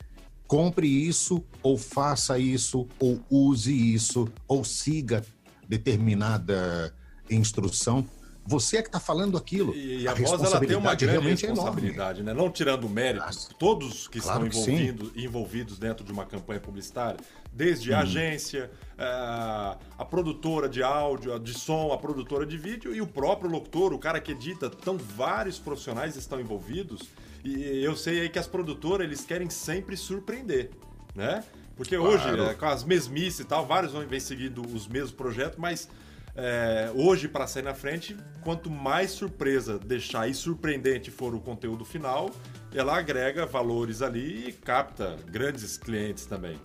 Compre isso, ou faça isso, ou use isso, ou siga determinada instrução. Você é que está falando aquilo. E, e a, voz ela tem uma grande realmente é enorme. responsabilidade, né? Não tirando o mérito, todos que Claro estão que sim. envolvidos, envolvidos dentro de uma campanha publicitária, desde Uhum. a agência, a, a produtora de áudio, a de som, a produtora de vídeo e o próprio locutor, o cara que edita, então vários profissionais estão envolvidos. E eu sei aí que as produtoras eles querem sempre surpreender, né? Porque hoje, Claro. é, com as mesmices e tal, vários vão vêm seguindo os mesmos projetos, mas é, hoje, para sair na frente, quanto mais surpresa deixar e surpreendente for o conteúdo final, ela agrega valores ali e capta grandes clientes também.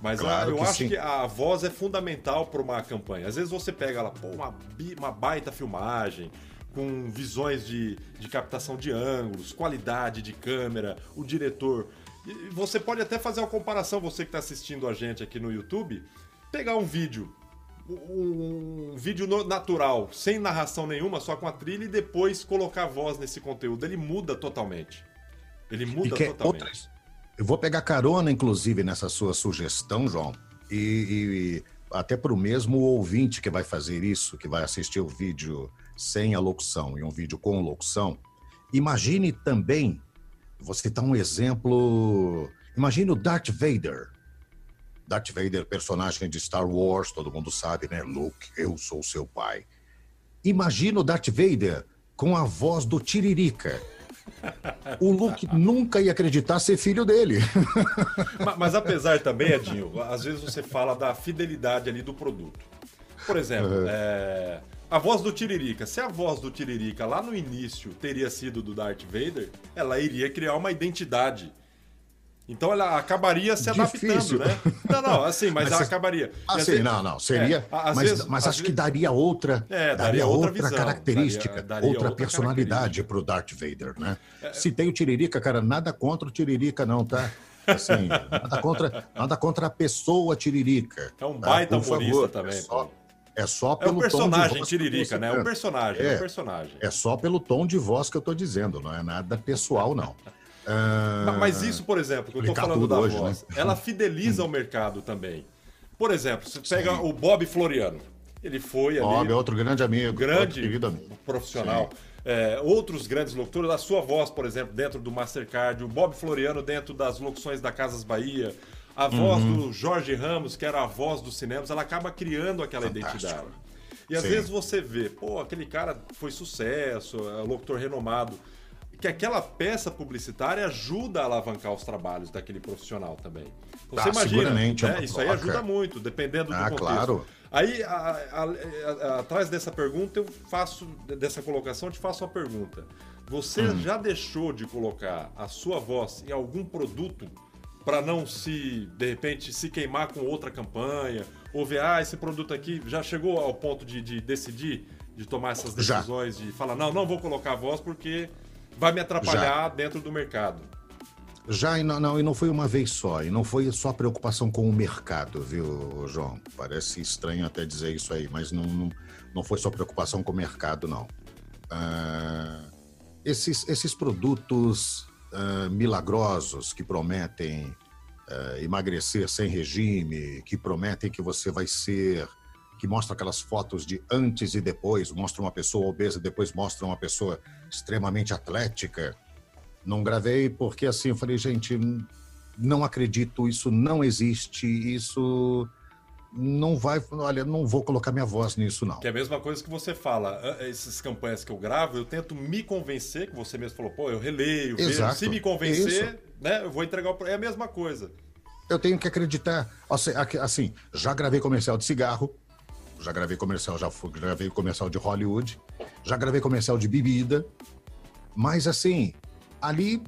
Mas a- Claro eu que acho sim. que a voz é fundamental para uma campanha. Às vezes você pega lá, pô, uma, uma baita filmagem, com visões de, de captação de ângulos, qualidade de câmera, o diretor. E você pode até fazer uma comparação, você que está assistindo a gente aqui no YouTube, pegar um vídeo, um, um vídeo natural, sem narração nenhuma, só com a trilha, e depois colocar a voz nesse conteúdo. Ele muda totalmente. Ele muda totalmente. outras. Eu vou pegar carona, inclusive, nessa sua sugestão, João, e, e até para o mesmo ouvinte que vai fazer isso, que vai assistir o vídeo sem a locução e um vídeo com locução. Imagine também, vou citar um exemplo. Imagine o Darth Vader. Darth Vader, personagem de Star Wars, todo mundo sabe, né? Luke, eu sou seu pai. Imagina o Darth Vader com a voz do Tiririca. O Luke nunca ia acreditar ser filho dele. Ma- Mas, apesar também, Edinho, às vezes você fala da fidelidade ali do produto. Por exemplo, é, a voz do Tiririca. Se a voz do Tiririca lá no início teria sido do Darth Vader, ela iria criar uma identidade. Então ela acabaria se Difícil. adaptando, né? Não, não, assim, mas, Mas ela você- acabaria. Assim, vezes- não, não, seria. É, mas vezes- mas acho que vezes- daria outra. É, daria daria outra outra, visão, característica, daria- daria outra, outra personalidade pro Darth Vader, né? Se tem o Tiririca, cara, nada contra o Tiririca, não, tá? Assim, nada contra, nada contra a pessoa Tiririca. É um tá? baita Por humorista favor, também, É só, pô. É só É pelo o tom de personagem tô Tiririca, né? É o personagem, é, É. o personagem. É só pelo tom de voz que eu tô dizendo, não é nada pessoal, não. Ah, Ma- Mas isso, por exemplo, que eu tô explicar falando da hoje, voz, né? ela fideliza o mercado também. Por exemplo, você pega o Bob Floriano. Ele foi ali Bob é outro grande amigo, grande querido amigo. profissional. é, outros grandes locutores, a sua voz, por exemplo, dentro do Mastercard, o Bob Floriano dentro das locuções da Casas Bahia, a voz Uhum. do Jorge Ramos, que era a voz dos cinemas, ela acaba criando aquela Fantástico. identidade. E às Sim. vezes você vê, pô, aquele cara foi sucesso, é um locutor renomado, que aquela peça publicitária ajuda a alavancar os trabalhos daquele profissional também. Então, Ah, você imagina, seguramente, é né? uma isso aí ajuda muito, dependendo do Ah, contexto. claro. Aí, a- a- a- atrás dessa pergunta, eu faço, dessa colocação, eu te faço uma pergunta. Você Hum. já deixou de colocar a sua voz em algum produto para não se, de repente, se queimar com outra campanha? Ou ver, ah, esse produto aqui já chegou ao ponto de, de decidir, de tomar essas Já. decisões, de falar, não, não vou colocar a voz porque vai me atrapalhar dentro do mercado. Já e não, não, e não foi uma vez só, e não foi só preocupação com o mercado, viu, João? Parece estranho até dizer isso aí, mas não, não, não foi só preocupação com o mercado, não. Ah, esses, esses produtos ah, milagrosos que prometem ah, emagrecer sem regime, que prometem que você vai ser. que mostra aquelas fotos de antes e depois, mostra uma pessoa obesa, depois mostra uma pessoa extremamente atlética. Não gravei porque assim, eu falei, gente, não acredito, isso não existe, isso não vai, olha, não vou colocar minha voz nisso não. Que é a mesma coisa que você fala, "Ah, essas campanhas que eu gravo, eu tento me convencer, que você mesmo falou, pô, eu releio, vejo. Exato. se me convencer, Isso. né, eu vou entregar o... É a mesma coisa. Eu tenho que acreditar, assim, já gravei comercial de cigarro, já gravei comercial, já fui, gravei comercial de Hollywood, já gravei comercial de bebida, mas assim, ali,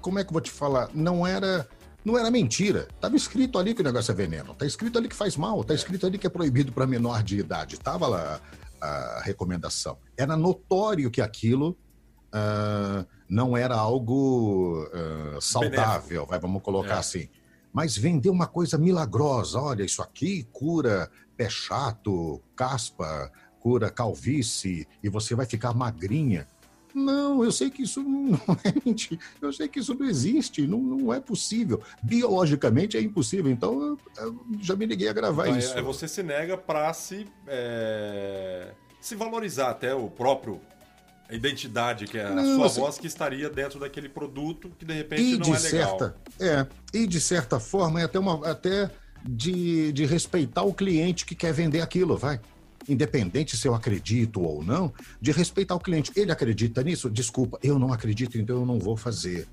como é que eu vou te falar? Não era, não era mentira. Tava escrito ali que o negócio é veneno. Tá escrito ali que faz mal. Tá escrito ali que é proibido para menor de idade. Tava lá a recomendação. Era notório que aquilo ah, não era algo ah, saudável, vai, vamos colocar É. assim. Mas vendeu uma coisa milagrosa. Olha, isso aqui cura pé chato, caspa, cura calvície e você vai ficar magrinha. Não, eu sei que isso não é mentira. Eu sei que isso não existe, não, não é possível. Biologicamente é impossível. Então eu, eu já me liguei a gravar Então, é- isso. é você se nega para se, é, se valorizar até o próprio a identidade, que é a Não, sua assim- voz que estaria dentro daquele produto que de repente não de é legal. certa, é, e de certa forma é até uma até de, de respeitar o cliente que quer vender aquilo, vai. Independente se eu acredito ou não, de respeitar o cliente. Ele acredita nisso? Desculpa, eu não acredito, então eu não vou fazer.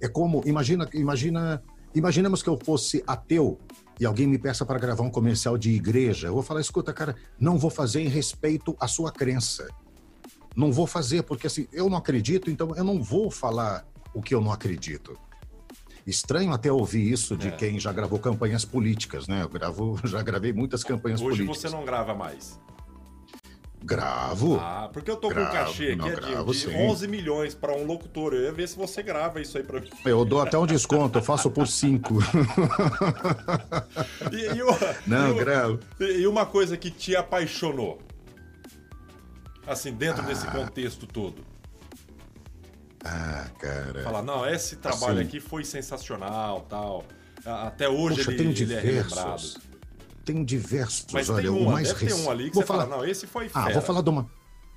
É como, imagina, imagina, imaginemos que eu fosse ateu e alguém me peça para gravar um comercial de igreja. Eu vou falar, escuta, cara, não vou fazer em respeito à sua crença. Não vou fazer, porque assim, eu não acredito, então eu não vou falar o que eu não acredito. Estranho até ouvir isso de É. quem já gravou campanhas políticas, né? Eu gravo, já gravei muitas campanhas Hoje políticas. você não grava mais. Gravo. Ah, porque eu tô com um Gravo, cachê aqui é de- gravo de, sim. 11 milhões para um locutor. Eu ia ver se você grava isso aí para mim. Eu dou até um desconto, eu faço por cinco. E, e o- Não, e o- gravo. E uma coisa que te apaixonou? Assim, dentro Ah. desse contexto todo. Ah, cara. Falar, não, esse trabalho Assim. aqui foi sensacional, tal. Até hoje Poxa, ele, tem ele é diversos. Tem diversos. Mas olha, tem o um, mais recente. um ali que Vou você falar... fala, não, esse foi Ah, fera. vou falar de uma.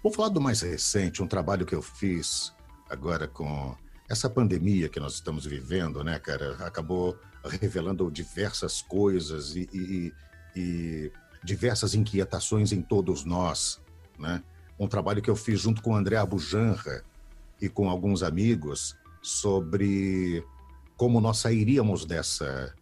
Vou falar do mais recente, um trabalho que eu fiz agora com essa pandemia que nós estamos vivendo, né, cara? Acabou revelando diversas coisas e, e- e diversas inquietações em todos nós, né? Um trabalho que eu fiz junto com o André Abujanra e com alguns amigos sobre como nós sairíamos dessa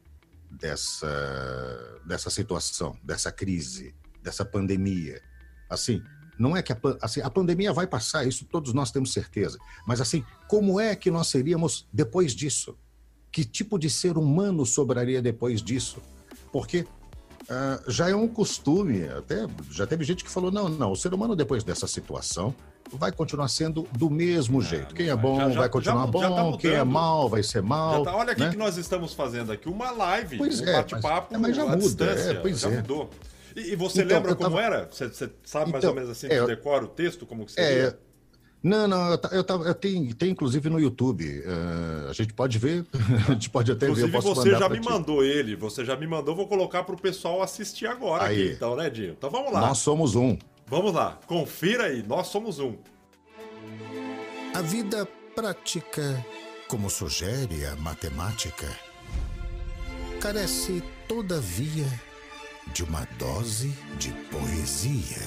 dessa dessa situação, dessa crise, dessa pandemia. Assim, não é que a, assim, a pandemia vai passar, isso todos nós temos certeza. Mas assim, como é que nós seríamos depois disso? Que tipo de ser humano sobraria depois disso? Porque ah, já é um costume, até já teve gente que falou: não, não, o ser humano depois dessa situação vai continuar sendo do mesmo jeito. Quem é bom Já- já- vai continuar já- tá bom, quem é mal vai ser mal. Tá- olha aqui né? que nós estamos fazendo aqui, uma live, Pois um é, bate-papo mas- é, mas já muda, é, pois já é. mudou. E, e você Então, lembra eu como tava- era? Você, você sabe mais Então, ou menos assim, é, de eu- decora o texto, como que É, seria? não, não, eu, ta- eu, tava- eu tenho, tem inclusive no YouTube. eh, a gente pode ver, a gente pode até ver. Inclusive, Eu posso você já me ti. mandou ele, você já me mandou, vou colocar pro pessoal assistir agora Aí. aqui, então, né, Dinho? Então vamos lá. Nós somos um. Vamos lá, confira aí, nós somos um. A vida prática, como sugere a matemática, carece, todavia, de uma dose de poesia.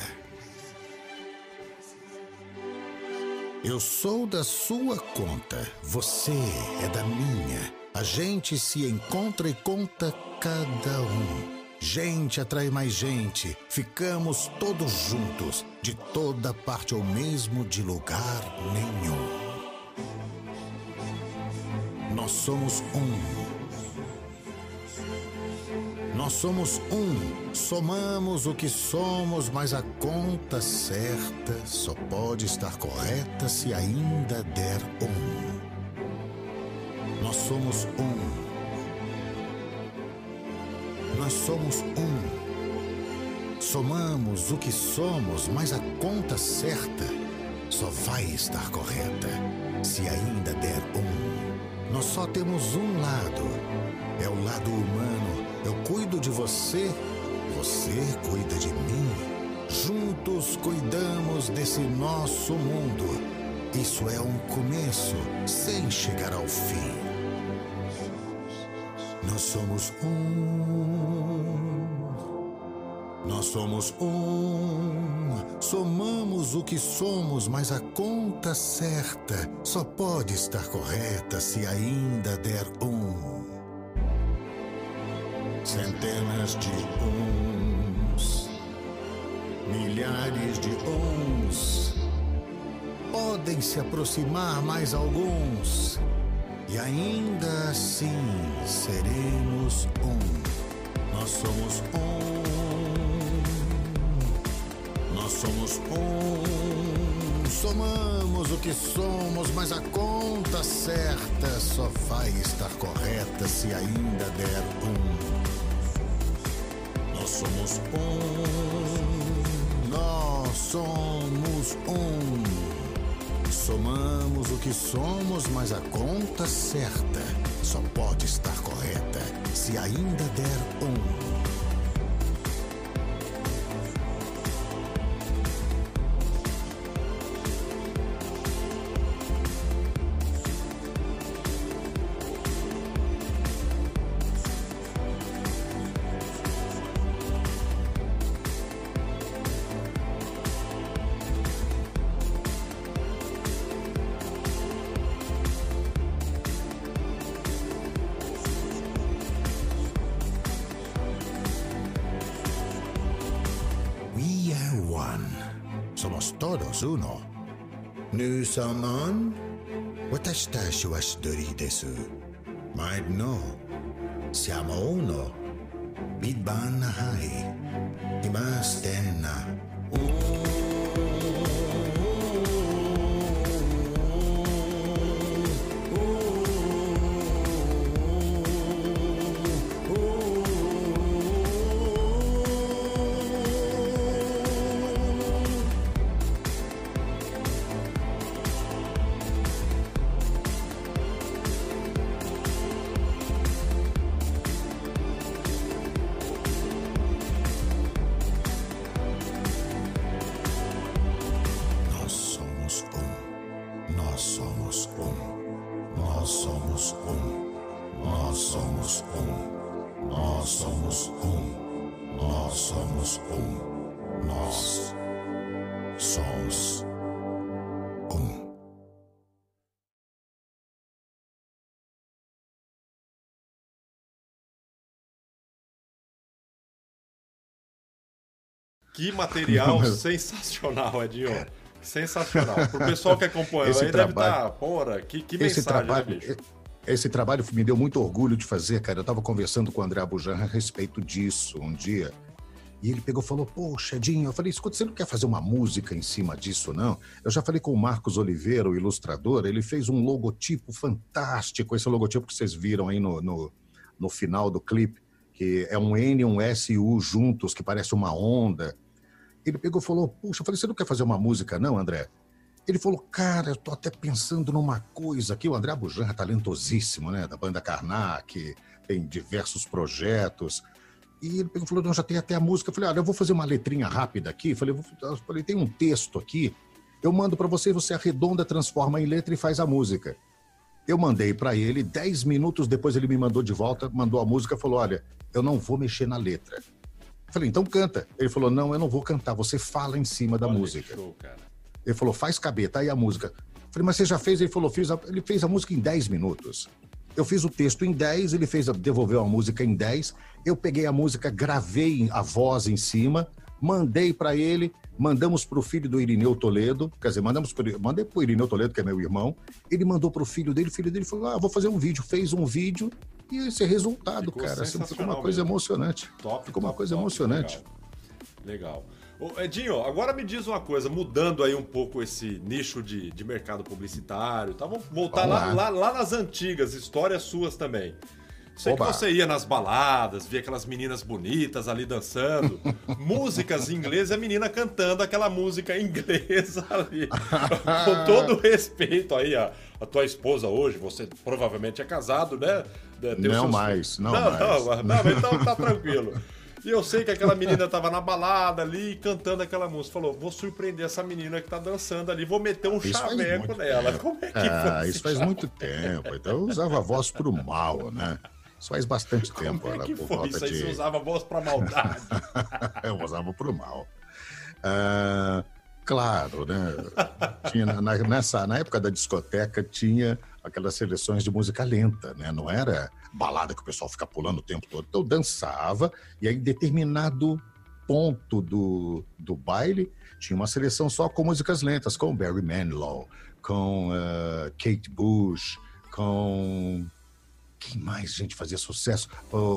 Eu sou da sua conta, você é da minha. A gente se encontra e conta cada um. Gente atrai mais gente, ficamos todos juntos, de toda parte ou mesmo de lugar nenhum. Nós somos um. Nós somos um, somamos o que somos, mas a conta certa só pode estar correta se ainda der um. Nós somos um. Nós somos um. Somamos o que somos, mas a conta certa só vai estar correta se ainda der um. Nós só temos um lado, é o lado humano eu cuido de você, você cuida de mim. Juntos cuidamos desse nosso mundo. Isso é um começo sem chegar ao fim. Nós somos um. Nós somos um. Somamos o que somos, mas a conta certa só pode estar correta se ainda der um centenas de uns, milhares de uns. Podem se aproximar mais alguns, e ainda assim seremos um. Nós somos um. Nós somos um. Somamos o que somos, mas a conta certa só vai estar correta se ainda der um somos um, nós somos um. Somamos o que somos, mas a conta certa só pode estar correta se ainda der um. mente su Mind No. Siamo uno. Big Bang High. Que material sensacional, Edinho. Sensacional. Pro pessoal que acompanha esse aí trabalho, deve estar, tá, porra, que, que esse mensagem, né, trabalho, né, Esse trabalho me deu muito orgulho de fazer, cara. Eu estava conversando com o André Abujan a respeito disso um dia. E ele pegou e falou: Poxa, Edinho, eu falei: escuta, você não quer fazer uma música em cima disso, não? Eu já falei com o Marcos Oliveira, o ilustrador, ele fez um logotipo fantástico, esse logotipo que vocês viram aí no, no, no final do clipe, que é um N e um S U juntos, que parece uma onda ele pegou e falou: Puxa, eu falei, você não quer fazer uma música, não, André? Ele falou, cara, eu tô até pensando numa coisa aqui. O André Bujan é talentosíssimo, né? Da banda Karnak, tem diversos projetos. E ele falou, não, já tem até a música. Eu falei, olha, eu vou fazer uma letrinha rápida aqui. Eu falei, eu falei, tem um texto aqui Eu mando para você, você arredonda, transforma em letra e faz a música. Eu mandei para ele, dez minutos depois ele me mandou de volta, mandou a música, falou: Olha, eu não vou mexer na letra. Eu falei: Então canta. Ele falou: Não, eu não vou cantar, você fala em cima da Olha música. show, cara. Ele falou: Faz caber, tá aí a música. Eu falei: Mas você já fez? Ele falou: Fiz. a- Ele fez a música em 10 minutos. Eu fiz o texto em 10, ele fez a- devolveu a música em 10. Eu peguei a música, gravei a voz em cima, mandei para ele, mandamos para o filho do Irineu Toledo, quer dizer, mandamos pro, mandei para o Irineu Toledo, que é meu irmão. Ele mandou para o filho dele, o filho dele falou: Ah, vou fazer um vídeo. Fez um vídeo e esse é resultado, Ficou cara. Assim, ficou uma coisa mesmo. emocionante. Top, Ficou uma top, coisa top, emocionante. Legal. Legal. Ô, Edinho, agora me diz uma coisa, mudando aí um pouco esse nicho de, de mercado publicitário, tal, vamos voltar Vamos lá, lá. lá, lá nas antigas, histórias suas também. Sei Oba. que você ia nas baladas, via aquelas meninas bonitas ali dançando, músicas em inglês e a menina cantando aquela música inglesa ali. Com todo o respeito aí, a, a tua esposa hoje, você provavelmente é casado, né? Não seus- mais, não não, mais. não, não, então tá tranquilo. E eu sei que aquela menina tava na balada ali cantando aquela música. Falou: vou surpreender essa menina que tá dançando ali, vou meter um Isso chaveco nela. tempo. Como é que Ah, isso faz muito tempo. Então eu usava a voz pro mal, né? Isso faz bastante tempo, Como é ela que foi isso aí? Você de. usava a voz pra maldade. eu usava pro mal. Ah, claro, né? Tinha, na, nessa, na época da discoteca tinha aquelas seleções de música lenta, né? Não era balada que o pessoal fica pulando o tempo todo. Então dançava e aí em determinado ponto do, do baile tinha uma seleção só com músicas lentas, com Barry Manilow, com ah, Kate Bush, com quem mais gente fazia sucesso?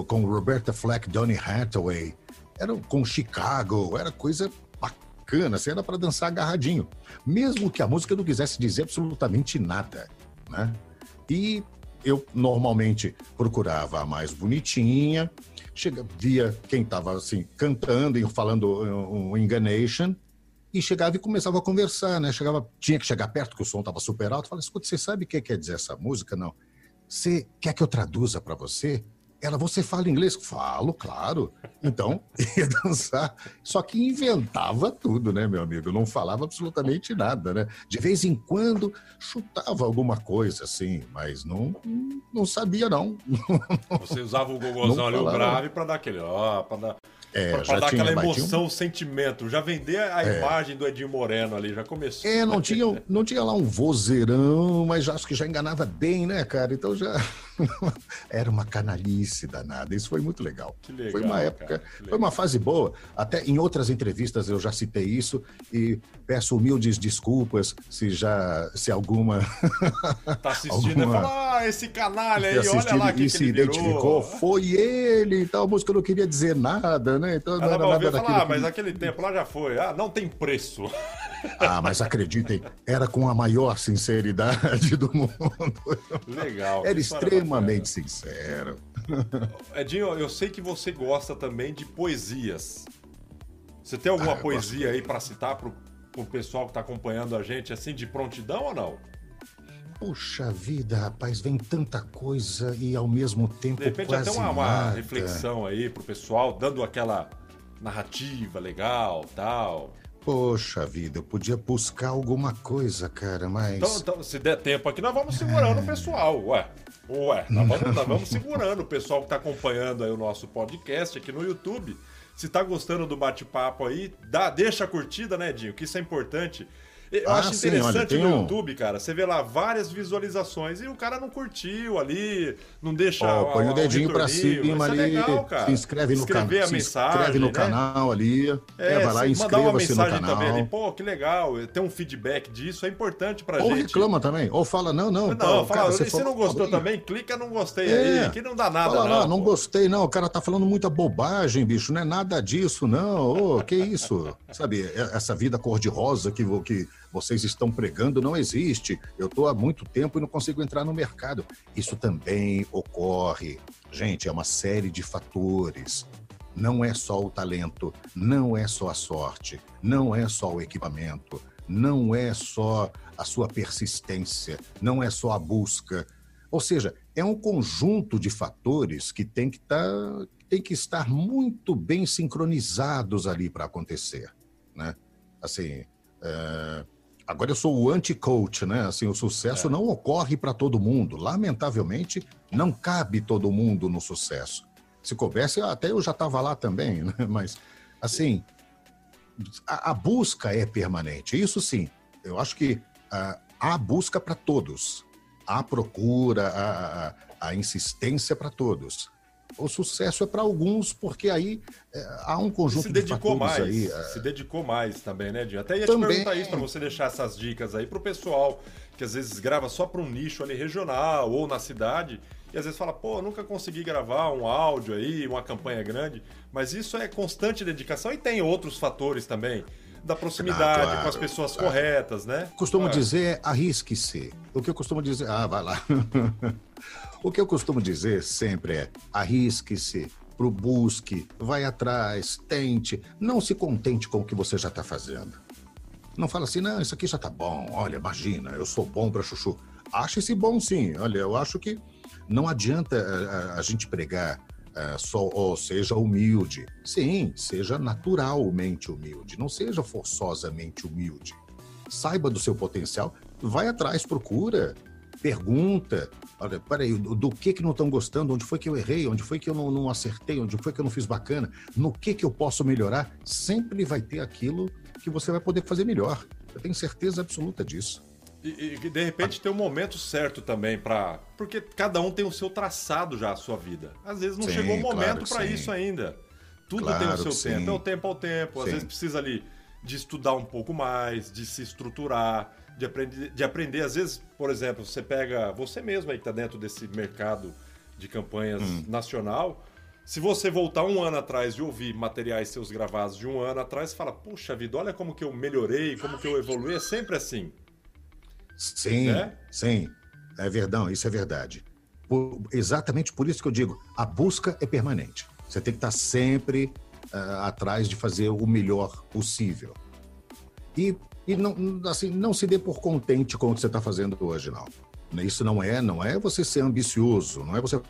Com Roberta Flack, Donny Hathaway, era com Chicago, era coisa bacana, assim, era para dançar agarradinho, mesmo que a música não quisesse dizer absolutamente nada, né? E eu normalmente procurava a mais bonitinha, chega, via quem estava assim cantando e falando um, enganation e chegava e começava a conversar, né? Chegava, tinha que chegar perto que o som estava super alto, falava, escuta, você sabe o que quer dizer essa música? Não. Você quer que eu traduza para você? Ela, você fala inglês? Falo, claro. Então, ia dançar. Só que inventava tudo, né, meu amigo? Não falava absolutamente nada, né? De vez em quando chutava alguma coisa, assim, mas não, não sabia, não. Você usava o gogozão ali, o grave, pra dar aquele. Ó, pra dar, É, pra, dar tinha, aquela tinha um- emoção, o sentimento. Já vender a imagem do Edinho Moreno ali, já começou. É, não tinha, não tinha lá um vozeirão, mas acho que já enganava bem, né, cara? Então já era uma canalice danada. Isso foi muito legal. Que legal, foi uma época, foi uma fase boa. Até em outras entrevistas eu já citei isso e peço humildes desculpas se já, se alguma Tá assistindo e Alguma- fala, ah, esse canalha aí, olha lá que, e que se ele identificou, virou. foi ele. Então a música não queria dizer nada, né? Então não Ela era nada e daquilo. ah, que- mas aquele tempo lá já foi. Ah, não tem preço. Ah, mas acreditem, era com a maior sinceridade do mundo. Legal. Era extremamente sincero. Edinho, eu sei que você gosta também de poesias. Você tem alguma Ah, poesia aí pra citar pro, pro pessoal que tá acompanhando a gente, assim, de prontidão ou não? Puxa vida, rapaz, vem tanta coisa e ao mesmo tempo De repente quase até uma, uma reflexão aí pro pessoal, dando aquela narrativa legal, tal. Poxa vida, eu podia buscar alguma coisa, cara, mas... Então, então, se der tempo aqui, nós vamos segurando o pessoal, ué. Ué, nós vamos, nós vamos segurando o pessoal que tá acompanhando aí o nosso podcast aqui no YouTube. Se tá gostando do bate-papo aí, dá, deixa a curtida, né, Dinho? Que isso é importante. Eu Ah, acho sim, interessante olha, no um- YouTube, cara. Você vê lá várias visualizações e o cara não curtiu ali, não deixa. Ó, põe o dedinho pra retorninho. cima é ali, legal, cara. se inscreve no, can... Escrever a se mensagem, inscreve no né? canal ali, é, vai lá e se mandar uma inscreva-se no mensagem também canal. ali, pô, que legal, ter um feedback disso é importante pra Ou gente. reclama também, ou fala, não, não, Não, pô, fala, cara, você se falou não gostou também, clica não gostei É. aí, que não dá nada Fala não. lá, não pô. gostei, não. O cara tá falando muita bobagem, bicho. Não é nada disso, não. Ô, que isso? Sabe, é- essa vida cor-de-rosa que vocês estão pregando não existe. Eu tô há muito tempo e não consigo entrar no mercado. Isso também ocorre. Gente, é uma série de fatores. Não é só o talento, não é só a sorte, não é só o equipamento, não é só a sua persistência, não é só a busca. Ou seja, é um conjunto de fatores que tem que, tá, tem que estar muito bem sincronizados ali para acontecer. Né? Assim, é, Agora eu sou o anti-coach, né? Assim, o sucesso É. não ocorre para todo mundo. Lamentavelmente, não cabe todo mundo no sucesso. Se coubesse, até eu já estava lá também, né? Mas, assim, a, a busca é permanente. Isso sim, eu acho que ah, há busca para todos. Há procura, há, há- há insistência para todos. O sucesso é para alguns, porque aí eh, há um conjunto se de dedicou mais, aí. eh, se dedicou mais também, né, Dinho? Até ia te Também. perguntar isso pra você deixar essas dicas aí pro pessoal que às vezes grava só para um nicho ali regional ou na cidade e às vezes fala, pô, nunca consegui gravar um áudio aí, uma campanha grande, mas isso é constante dedicação e tem outros fatores também da proximidade Ah, claro, com as pessoas claro. corretas, né? costumo Ah, dizer arrisque-se. O que eu costumo dizer. Ah, vai lá. o que eu costumo dizer sempre é arrisque-se, pro busque, vai atrás, tente. Não se contente com o que você já está fazendo. Não fala assim, não, isso aqui já tá bom. Olha, imagina, eu sou bom para chuchu. Acha-se bom sim. Olha, eu acho que não adianta eh, a, a gente pregar eh, só, ou seja humilde. Sim, seja naturalmente humilde, não seja forçosamente humilde. Saiba do seu potencial, vai atrás, procura, pergunta. Olha, peraí, do, do que que não estão gostando? Onde foi que eu errei? Onde foi que eu não, não acertei? Onde foi que eu não fiz bacana? No que que eu posso melhorar? Sempre vai ter aquilo que você vai poder fazer melhor. Eu tenho certeza absoluta disso. E, e de repente tem um momento certo também para, porque cada um tem o seu traçado já a sua vida. Às vezes não Sim, chegou o claro momento que para isso ainda. Tudo Claro tem o seu tempo, é o tempo ao tempo. Às Sim. vezes precisa ali de estudar um pouco mais, de se estruturar, de aprender, de aprender. Às vezes, por exemplo, você pega você mesmo aí que está dentro desse mercado de campanhas Hum. nacional. Se você voltar um ano atrás e ouvir materiais seus gravados de um ano atrás, fala, puxa vida, olha como que eu melhorei, como que eu evoluí. É sempre assim. Sim, Né? sim. É verdade, isso é verdade. Por- exatamente por isso que eu digo, a busca é permanente. Você tem que estar sempre ah, atrás de fazer o melhor possível. E, e não, assim, não se dê por contente com o que você está fazendo hoje, não. Isso não é, não é você ser ambicioso, não é você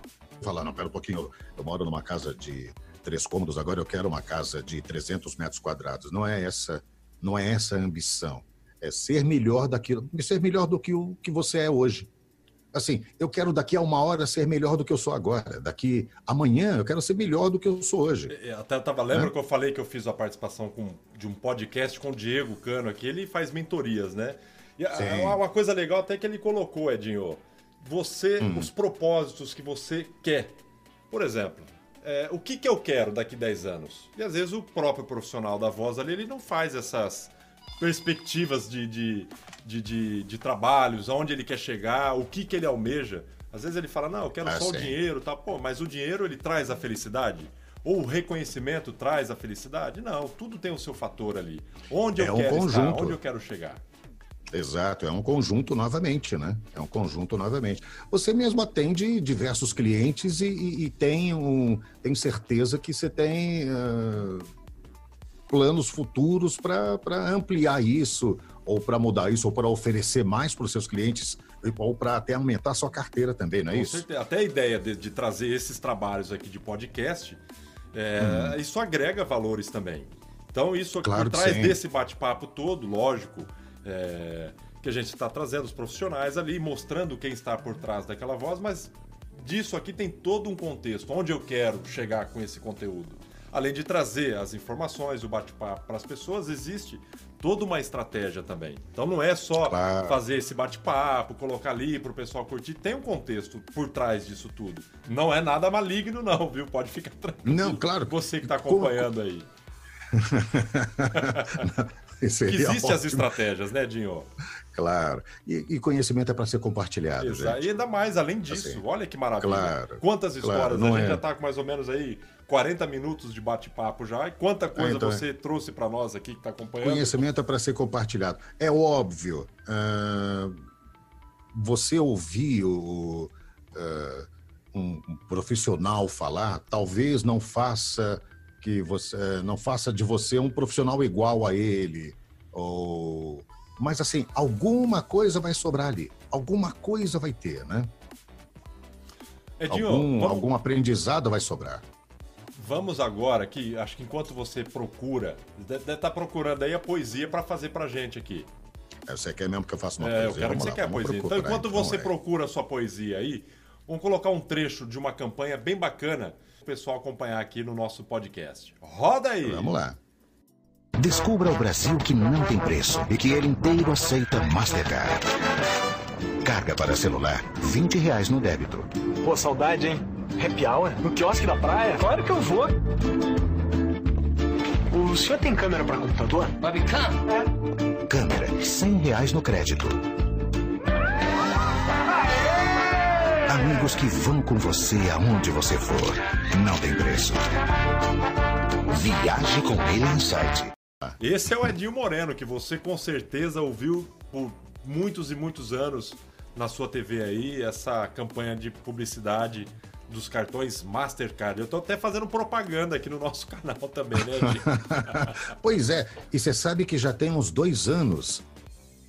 falar, não, pera um pouquinho, eu, moro numa casa de três cômodos, agora eu quero uma casa de 300 metros quadrados. Não é essa, não é essa a ambição. É ser melhor daquilo, ser melhor do que o que você é hoje. Assim, eu quero daqui a uma hora ser melhor do que eu sou agora. Daqui amanhã eu quero ser melhor do que eu sou hoje. É, Até eu tava, lembra que eu falei que eu fiz a participação com, de um podcast com o Diego Cano aqui, ele faz mentorias, né? E a- uma coisa legal até que ele colocou, Edinho, você, Hum. os propósitos que você quer. Por exemplo, é, o que, que eu quero daqui 10 anos? E às vezes o próprio profissional da voz ali, ele não faz essas perspectivas de, de, de, de, de trabalhos, aonde ele quer chegar, o que, que ele almeja. Às vezes ele fala, não, eu quero Ah, só o sim. dinheiro, tá? Pô, mas o dinheiro ele traz a felicidade? Ou o reconhecimento traz a felicidade? Não, tudo tem o seu fator ali. Onde É eu um quero estar, conjunto. onde eu quero chegar. Exato, é um conjunto novamente, né? É um conjunto novamente. Você mesmo atende diversos clientes e, e- e tem, um, tem certeza que você tem ah, planos futuros para ampliar isso, ou para mudar isso, ou para oferecer mais para os seus clientes, ou para até aumentar a sua carteira também, não é Com isso? certeza. Até a ideia de, de trazer esses trabalhos aqui de podcast, é, isso agrega valores também. Então, isso aqui. Claro por trás desse bate-papo todo, lógico, é, que a gente está trazendo os profissionais ali, mostrando quem está por trás daquela voz, mas disso aqui tem todo um contexto, onde eu quero chegar com esse conteúdo. Além de trazer as informações, o bate-papo para as pessoas, existe toda uma estratégia também. Então não é só Claro. fazer esse bate-papo, colocar ali para o pessoal curtir. Tem um contexto por trás disso tudo. Não é nada maligno, não, viu? Pode ficar tranquilo. Não, claro. Você que está acompanhando aí. Existem as estratégias, né, Dinho? Claro. E, e conhecimento é para ser compartilhado, Exato. gente. E ainda mais, além disso, Assim, olha que maravilha. claro, Quantas claro, histórias, não a gente é- já tá com mais ou menos aí 40 minutos de bate-papo já, e quanta coisa então é. você trouxe para nós aqui que tá acompanhando. Conhecimento é para ser compartilhado. É óbvio. ah, você ouvir o, ah, um, um profissional falar, talvez não faça que você eh, não faça de você um profissional igual a ele. Ou, mas assim, alguma coisa vai sobrar ali. Alguma coisa vai ter, né? Edinho, algum, vamos, algum aprendizado vai sobrar. vamos agora aqui, acho que enquanto você procura, deve estar procurando aí a poesia para fazer pra gente aqui. Você quer mesmo que eu faça uma É, eu poesia? quero que Vamos você lá, quer a poesia. Então, enquanto você é. procura a sua poesia aí, vamos colocar um trecho de uma campanha bem bacana para o pessoal acompanhar aqui no nosso podcast. Roda aí! Vamos lá. Descubra o Brasil que não tem preço e que ele inteiro aceita Mastercard. Carga para celular, 20 reais no débito. Pô, saudade, hein? Happy hour? No quiosque da praia? Claro que eu vou. O senhor tem câmera para computador? Câmera, 100 reais no crédito. Amigos que vão com você aonde você for. Não tem preço. Viaje com ele em site. Esse é o Edinho Moreno, que você com certeza ouviu por muitos e muitos anos na sua TV aí, essa campanha de publicidade dos cartões Mastercard. Eu tô até fazendo propaganda aqui no nosso canal também, né? Pois é, e você sabe que já tem uns dois anos.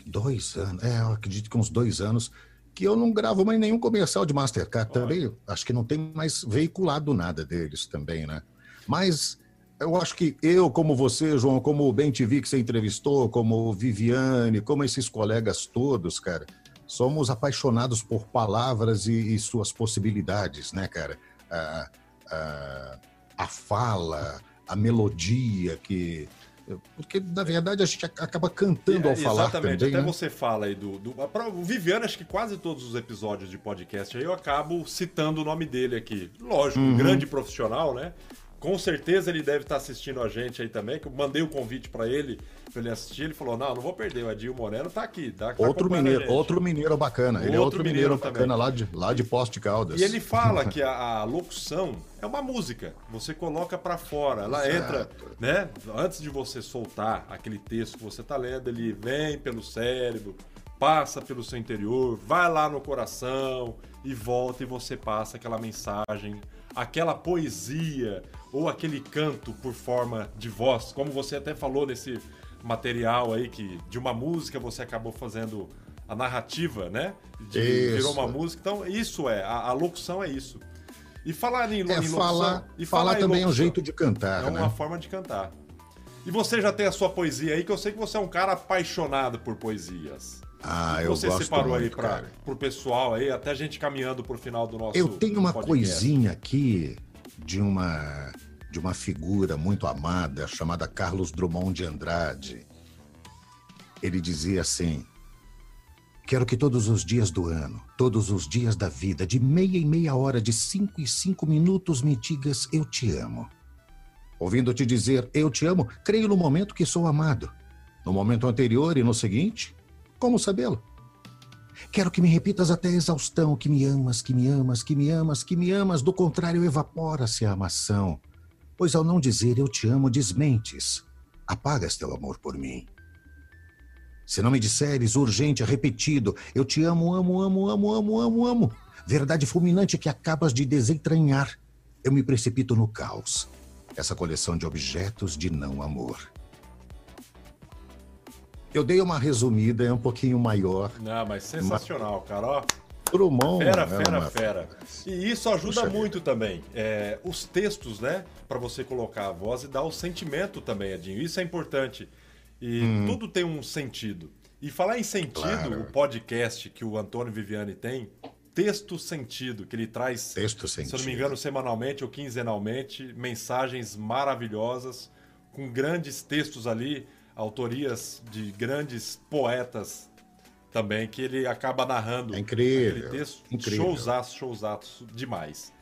Dois anos, é, eu acredito que uns dois anos que eu não gravo mais nenhum comercial de Mastercard também. Acho que não tem mais veiculado nada deles também, né? Mas eu acho que eu, como você, João, como o Ben TV que você entrevistou, como o Viviane, como esses colegas todos, cara, somos apaixonados por palavras e, e suas possibilidades, né, cara? A, a, a fala, a melodia que. Porque, na verdade, a gente acaba cantando ao É, falar Exatamente, também, até né? você fala aí do, do o Viviano, acho que quase todos os episódios de podcast aí eu acabo citando o nome dele aqui. Lógico, Uhum. um grande profissional, né? Com certeza ele deve estar assistindo a gente aí também, que eu mandei o convite pra ele, pra ele assistir, ele falou: "Não, não vou perder, o Adil Moreno tá aqui, tá, tá Outro mineiro, gente." outro mineiro bacana. Ele é Outro outro mineiro mineiro, bacana lá de, lá de Poste de Caldas. E ele fala que a, a locução é uma música. Você coloca pra fora, ela Exato. entra, né? Antes de você soltar aquele texto que você tá lendo, ele vem pelo cérebro, passa pelo seu interior, vai lá no coração e volta e você passa aquela mensagem, aquela poesia ou aquele canto por forma de voz, como você até falou nesse material aí que de uma música você acabou fazendo a narrativa, né? De, virou uma música. Então, isso é, a, a locução é isso. E falar em, É, em locução. falar, e falar em também é um jeito de cantar, É uma né? forma de cantar. E você já tem a sua poesia aí, que eu sei que você é um cara apaixonado por poesias. Ah, O eu você gosto separou aí muito, para cara. pro pessoal aí, até a gente caminhando pro final do nosso Eu tenho uma podcast. coisinha aqui de uma de uma figura muito amada chamada Carlos Drummond de Andrade. Ele dizia assim: Quero que todos os dias do ano, todos os dias da vida, de meia em meia hora, de cinco em cinco minutos, me digas eu te amo. Ouvindo te dizer eu te amo, creio no momento que sou amado. No momento anterior e no seguinte, como sabê-lo? Quero que me repitas até a exaustão que me amas, que me amas, que me amas, que me amas. Do contrário, evapora-se a amação. Pois ao não dizer eu te amo, desmentes. Apagas teu amor por mim. Se não me disseres urgente, repetido, eu te amo, amo, amo, amo, amo, amo, amo. Verdade fulminante que acabas de desentranhar. Eu me precipito no caos. Essa coleção de objetos de não amor. Eu dei uma resumida, é um pouquinho maior. Não, mas sensacional, cara. Ó, Drummond. Fera, é fera, uma- fera. E isso ajuda Puxa muito também. É, os textos, né? Pra você colocar a voz e dar o sentimento também, Edinho. Isso é importante. E tudo tem um sentido. E falar em sentido, Hum. Claro. o podcast que o Antônio Viviani tem, texto sentido, que ele traz, Texto se eu não sentido. me engano, semanalmente ou quinzenalmente, mensagens maravilhosas, com grandes textos ali, autorias de grandes poetas também, que ele acaba narrando É incrível, aquele texto. incrível. Showzaço, showzaço demais.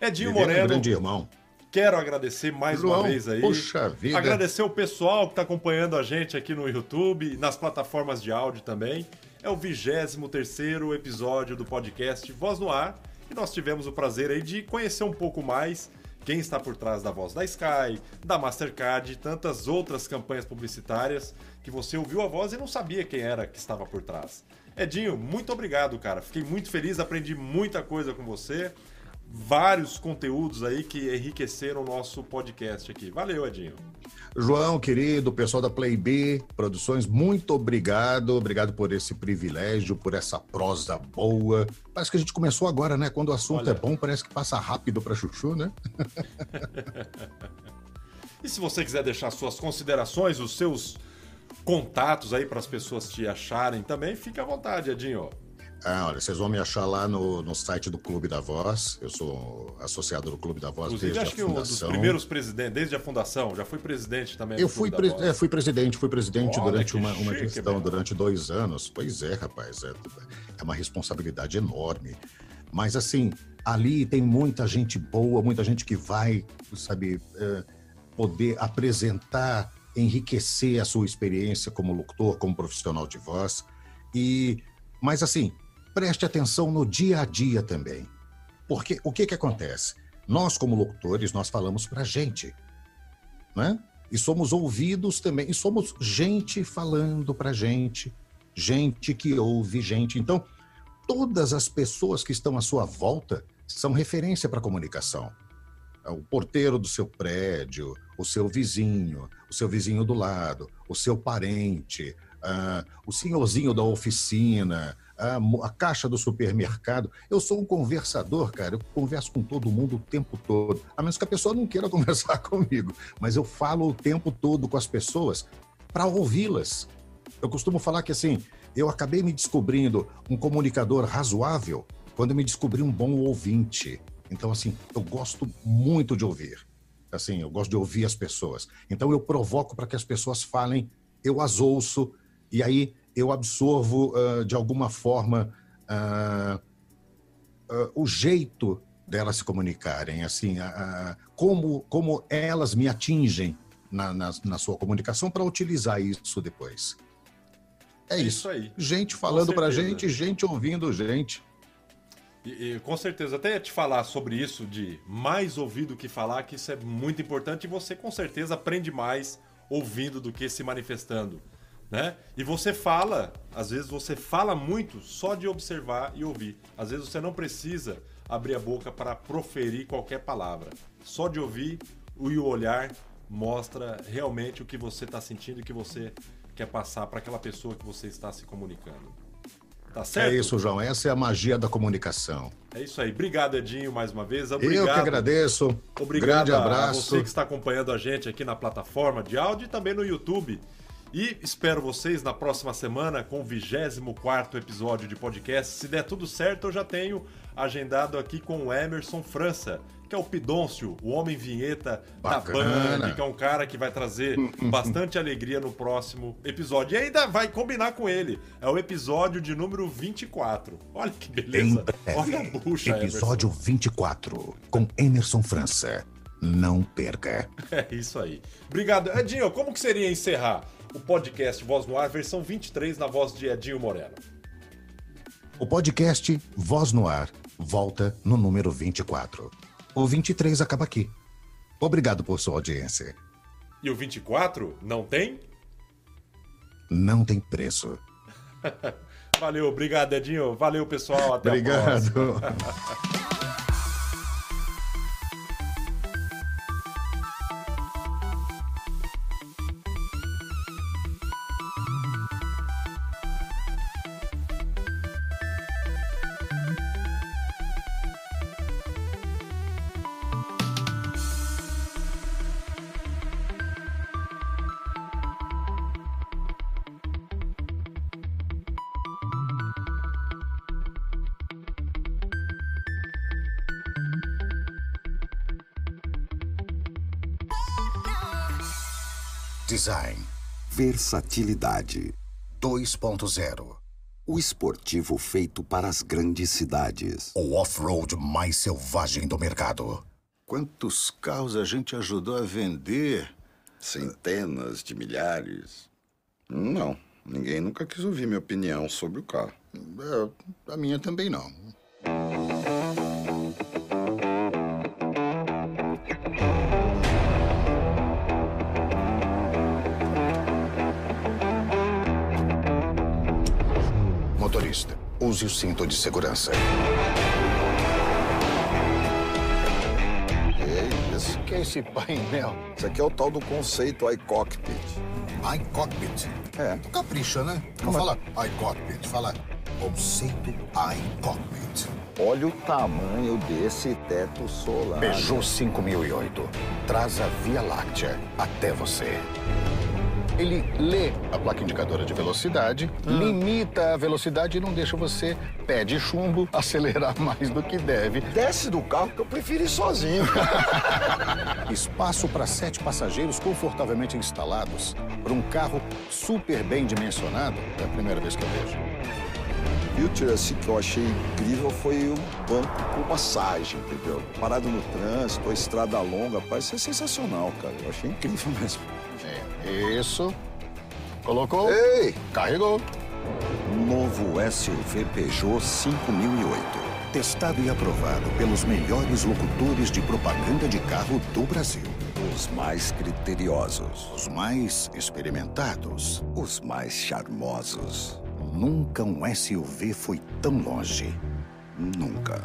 Edinho é um Moreno, grande irmão. quero agradecer mais João, uma vez aí. puxa vida. Agradecer o pessoal que está acompanhando a gente aqui no YouTube, nas plataformas de áudio também. É o 23º episódio do podcast Voz no Ar. E nós tivemos o prazer aí de conhecer um pouco mais quem está por trás da Voz da Sky, da Mastercard e tantas outras campanhas publicitárias que você ouviu a voz e não sabia quem era que estava por trás. Edinho, muito obrigado, cara. Fiquei muito feliz, aprendi muita coisa com você. Vários conteúdos aí que enriqueceram o nosso podcast aqui. Valeu, Edinho. João, querido, pessoal da Play B Produções, muito obrigado. Obrigado por esse privilégio, por essa prosa boa. Parece que a gente começou agora, né? Quando o assunto Olha. é bom, parece que passa rápido para chuchu, né? E se você quiser deixar suas considerações, os seus contatos aí para as pessoas te acharem também, fica à vontade, Edinho. Ah, olha, vocês vão me achar lá no, no site do Clube da Voz. Eu sou associado do Clube da Voz Inclusive, desde acho que a um dos fundação. primeiros presidentes, desde a fundação, já fui presidente também. Eu fui, pre- é, fui presidente, fui presidente Olha, durante uma, uma chique, gestão, meu. durante dois anos. Pois é, rapaz, é, é uma responsabilidade enorme. Mas assim, ali tem muita gente boa, muita gente que vai, sabe, é, poder apresentar, enriquecer a sua experiência como locutor, como profissional de voz. E, mas assim, preste atenção no dia a dia também. Porque o que que acontece? Nós, como locutores, nós falamos pra gente né? E somos ouvidos também, e somos gente falando para gente, gente que ouve gente. Então, todas as pessoas que estão à sua volta são referência para a comunicação. É O porteiro do seu prédio, o seu vizinho, o seu vizinho do lado, o seu parente, ah, o senhorzinho da oficina, a, a caixa do supermercado. Eu sou um conversador, cara. Eu converso com todo mundo o tempo todo. A menos que a pessoa não queira conversar comigo. Mas eu falo o tempo todo com as pessoas para ouvi-las. Eu costumo falar que assim, eu acabei me descobrindo um comunicador razoável quando me descobri um bom ouvinte. Então, assim, eu gosto muito de ouvir. Assim, eu gosto de ouvir as pessoas. Então, eu provoco para que as pessoas falem, eu as ouço, e aí eu absorvo, ah, de alguma forma, ah, ah, o jeito delas se comunicarem, assim, como, como elas me atingem na, na, na sua comunicação para utilizar isso depois. É, É isso. isso aí. Gente falando para gente, gente ouvindo gente. E, e, com certeza, até te falar sobre isso de mais ouvir do que falar, que isso é muito importante e você com certeza aprende mais ouvindo do que se manifestando, né? E você fala, às vezes você fala muito só de observar e ouvir. Às vezes você não precisa abrir a boca para proferir qualquer palavra. Só de ouvir e o olhar mostra realmente o que você está sentindo e o que você quer passar para aquela pessoa que você está se comunicando. Tá certo? É isso, João. Essa é a magia da comunicação. É isso aí. Obrigado, Edinho, mais uma vez. Obrigado. Eu que agradeço. Obrigado Grande abraço. a você que está acompanhando a gente aqui na plataforma de áudio e também no YouTube. E espero vocês na próxima semana com o 24 episódio de podcast. Se der tudo certo, eu já tenho agendado aqui com o Emerson França, que é o Pidôncio, o homem vinheta Bacana. da Band, que é um cara que vai trazer bastante alegria no próximo episódio. E ainda vai combinar com ele. É o episódio de número 24. Olha que beleza. breve, Olha a bucha, Emerson. episódio 24, com Emerson França. Não perca. É isso aí. Obrigado. Edinho, como que seria encerrar o podcast Voz no Ar, versão 23, na voz de Edinho Moreno? O podcast Voz no Ar volta no número 24. O 23 acaba aqui. Obrigado por sua audiência. E o 24 não tem? Não tem preço. Valeu, obrigado, Edinho. Valeu, pessoal. Até a próxima. Design Versatilidade. 2.0. O esportivo feito para as grandes cidades. O off-road mais selvagem do mercado. Quantos carros a gente ajudou a vender? Centenas de milhares. Não, ninguém nunca quis ouvir minha opinião sobre o carro. É, a minha também não. Motorista, use o cinto de segurança. Que isso? que é esse painel? Isso aqui é o tal do conceito iCockpit. iCockpit. É. Capricha, né? Não fala iCockpit, fala conceito iCockpit. Olha o tamanho desse teto solar. Peugeot 5008. Traz a Via Láctea até você. Ele lê a placa indicadora de velocidade, limita a velocidade e não deixa você, pé de chumbo, acelerar mais do que deve. Desce do carro que eu prefiro ir sozinho. Espaço para sete passageiros confortavelmente instalados. Para um carro super bem dimensionado, é a primeira vez que eu vejo. Future, assim, que eu achei incrível foi o banco com massagem, entendeu? Parado no trânsito, a estrada longa, rapaz, isso é sensacional, cara. Eu achei incrível mesmo. Isso. Colocou. Ei! Carregou. Novo SUV Peugeot 5008. Testado e aprovado pelos melhores locutores de propaganda de carro do Brasil. Os mais criteriosos. Os mais experimentados. Os mais charmosos. Nunca um SUV foi tão longe. Nunca.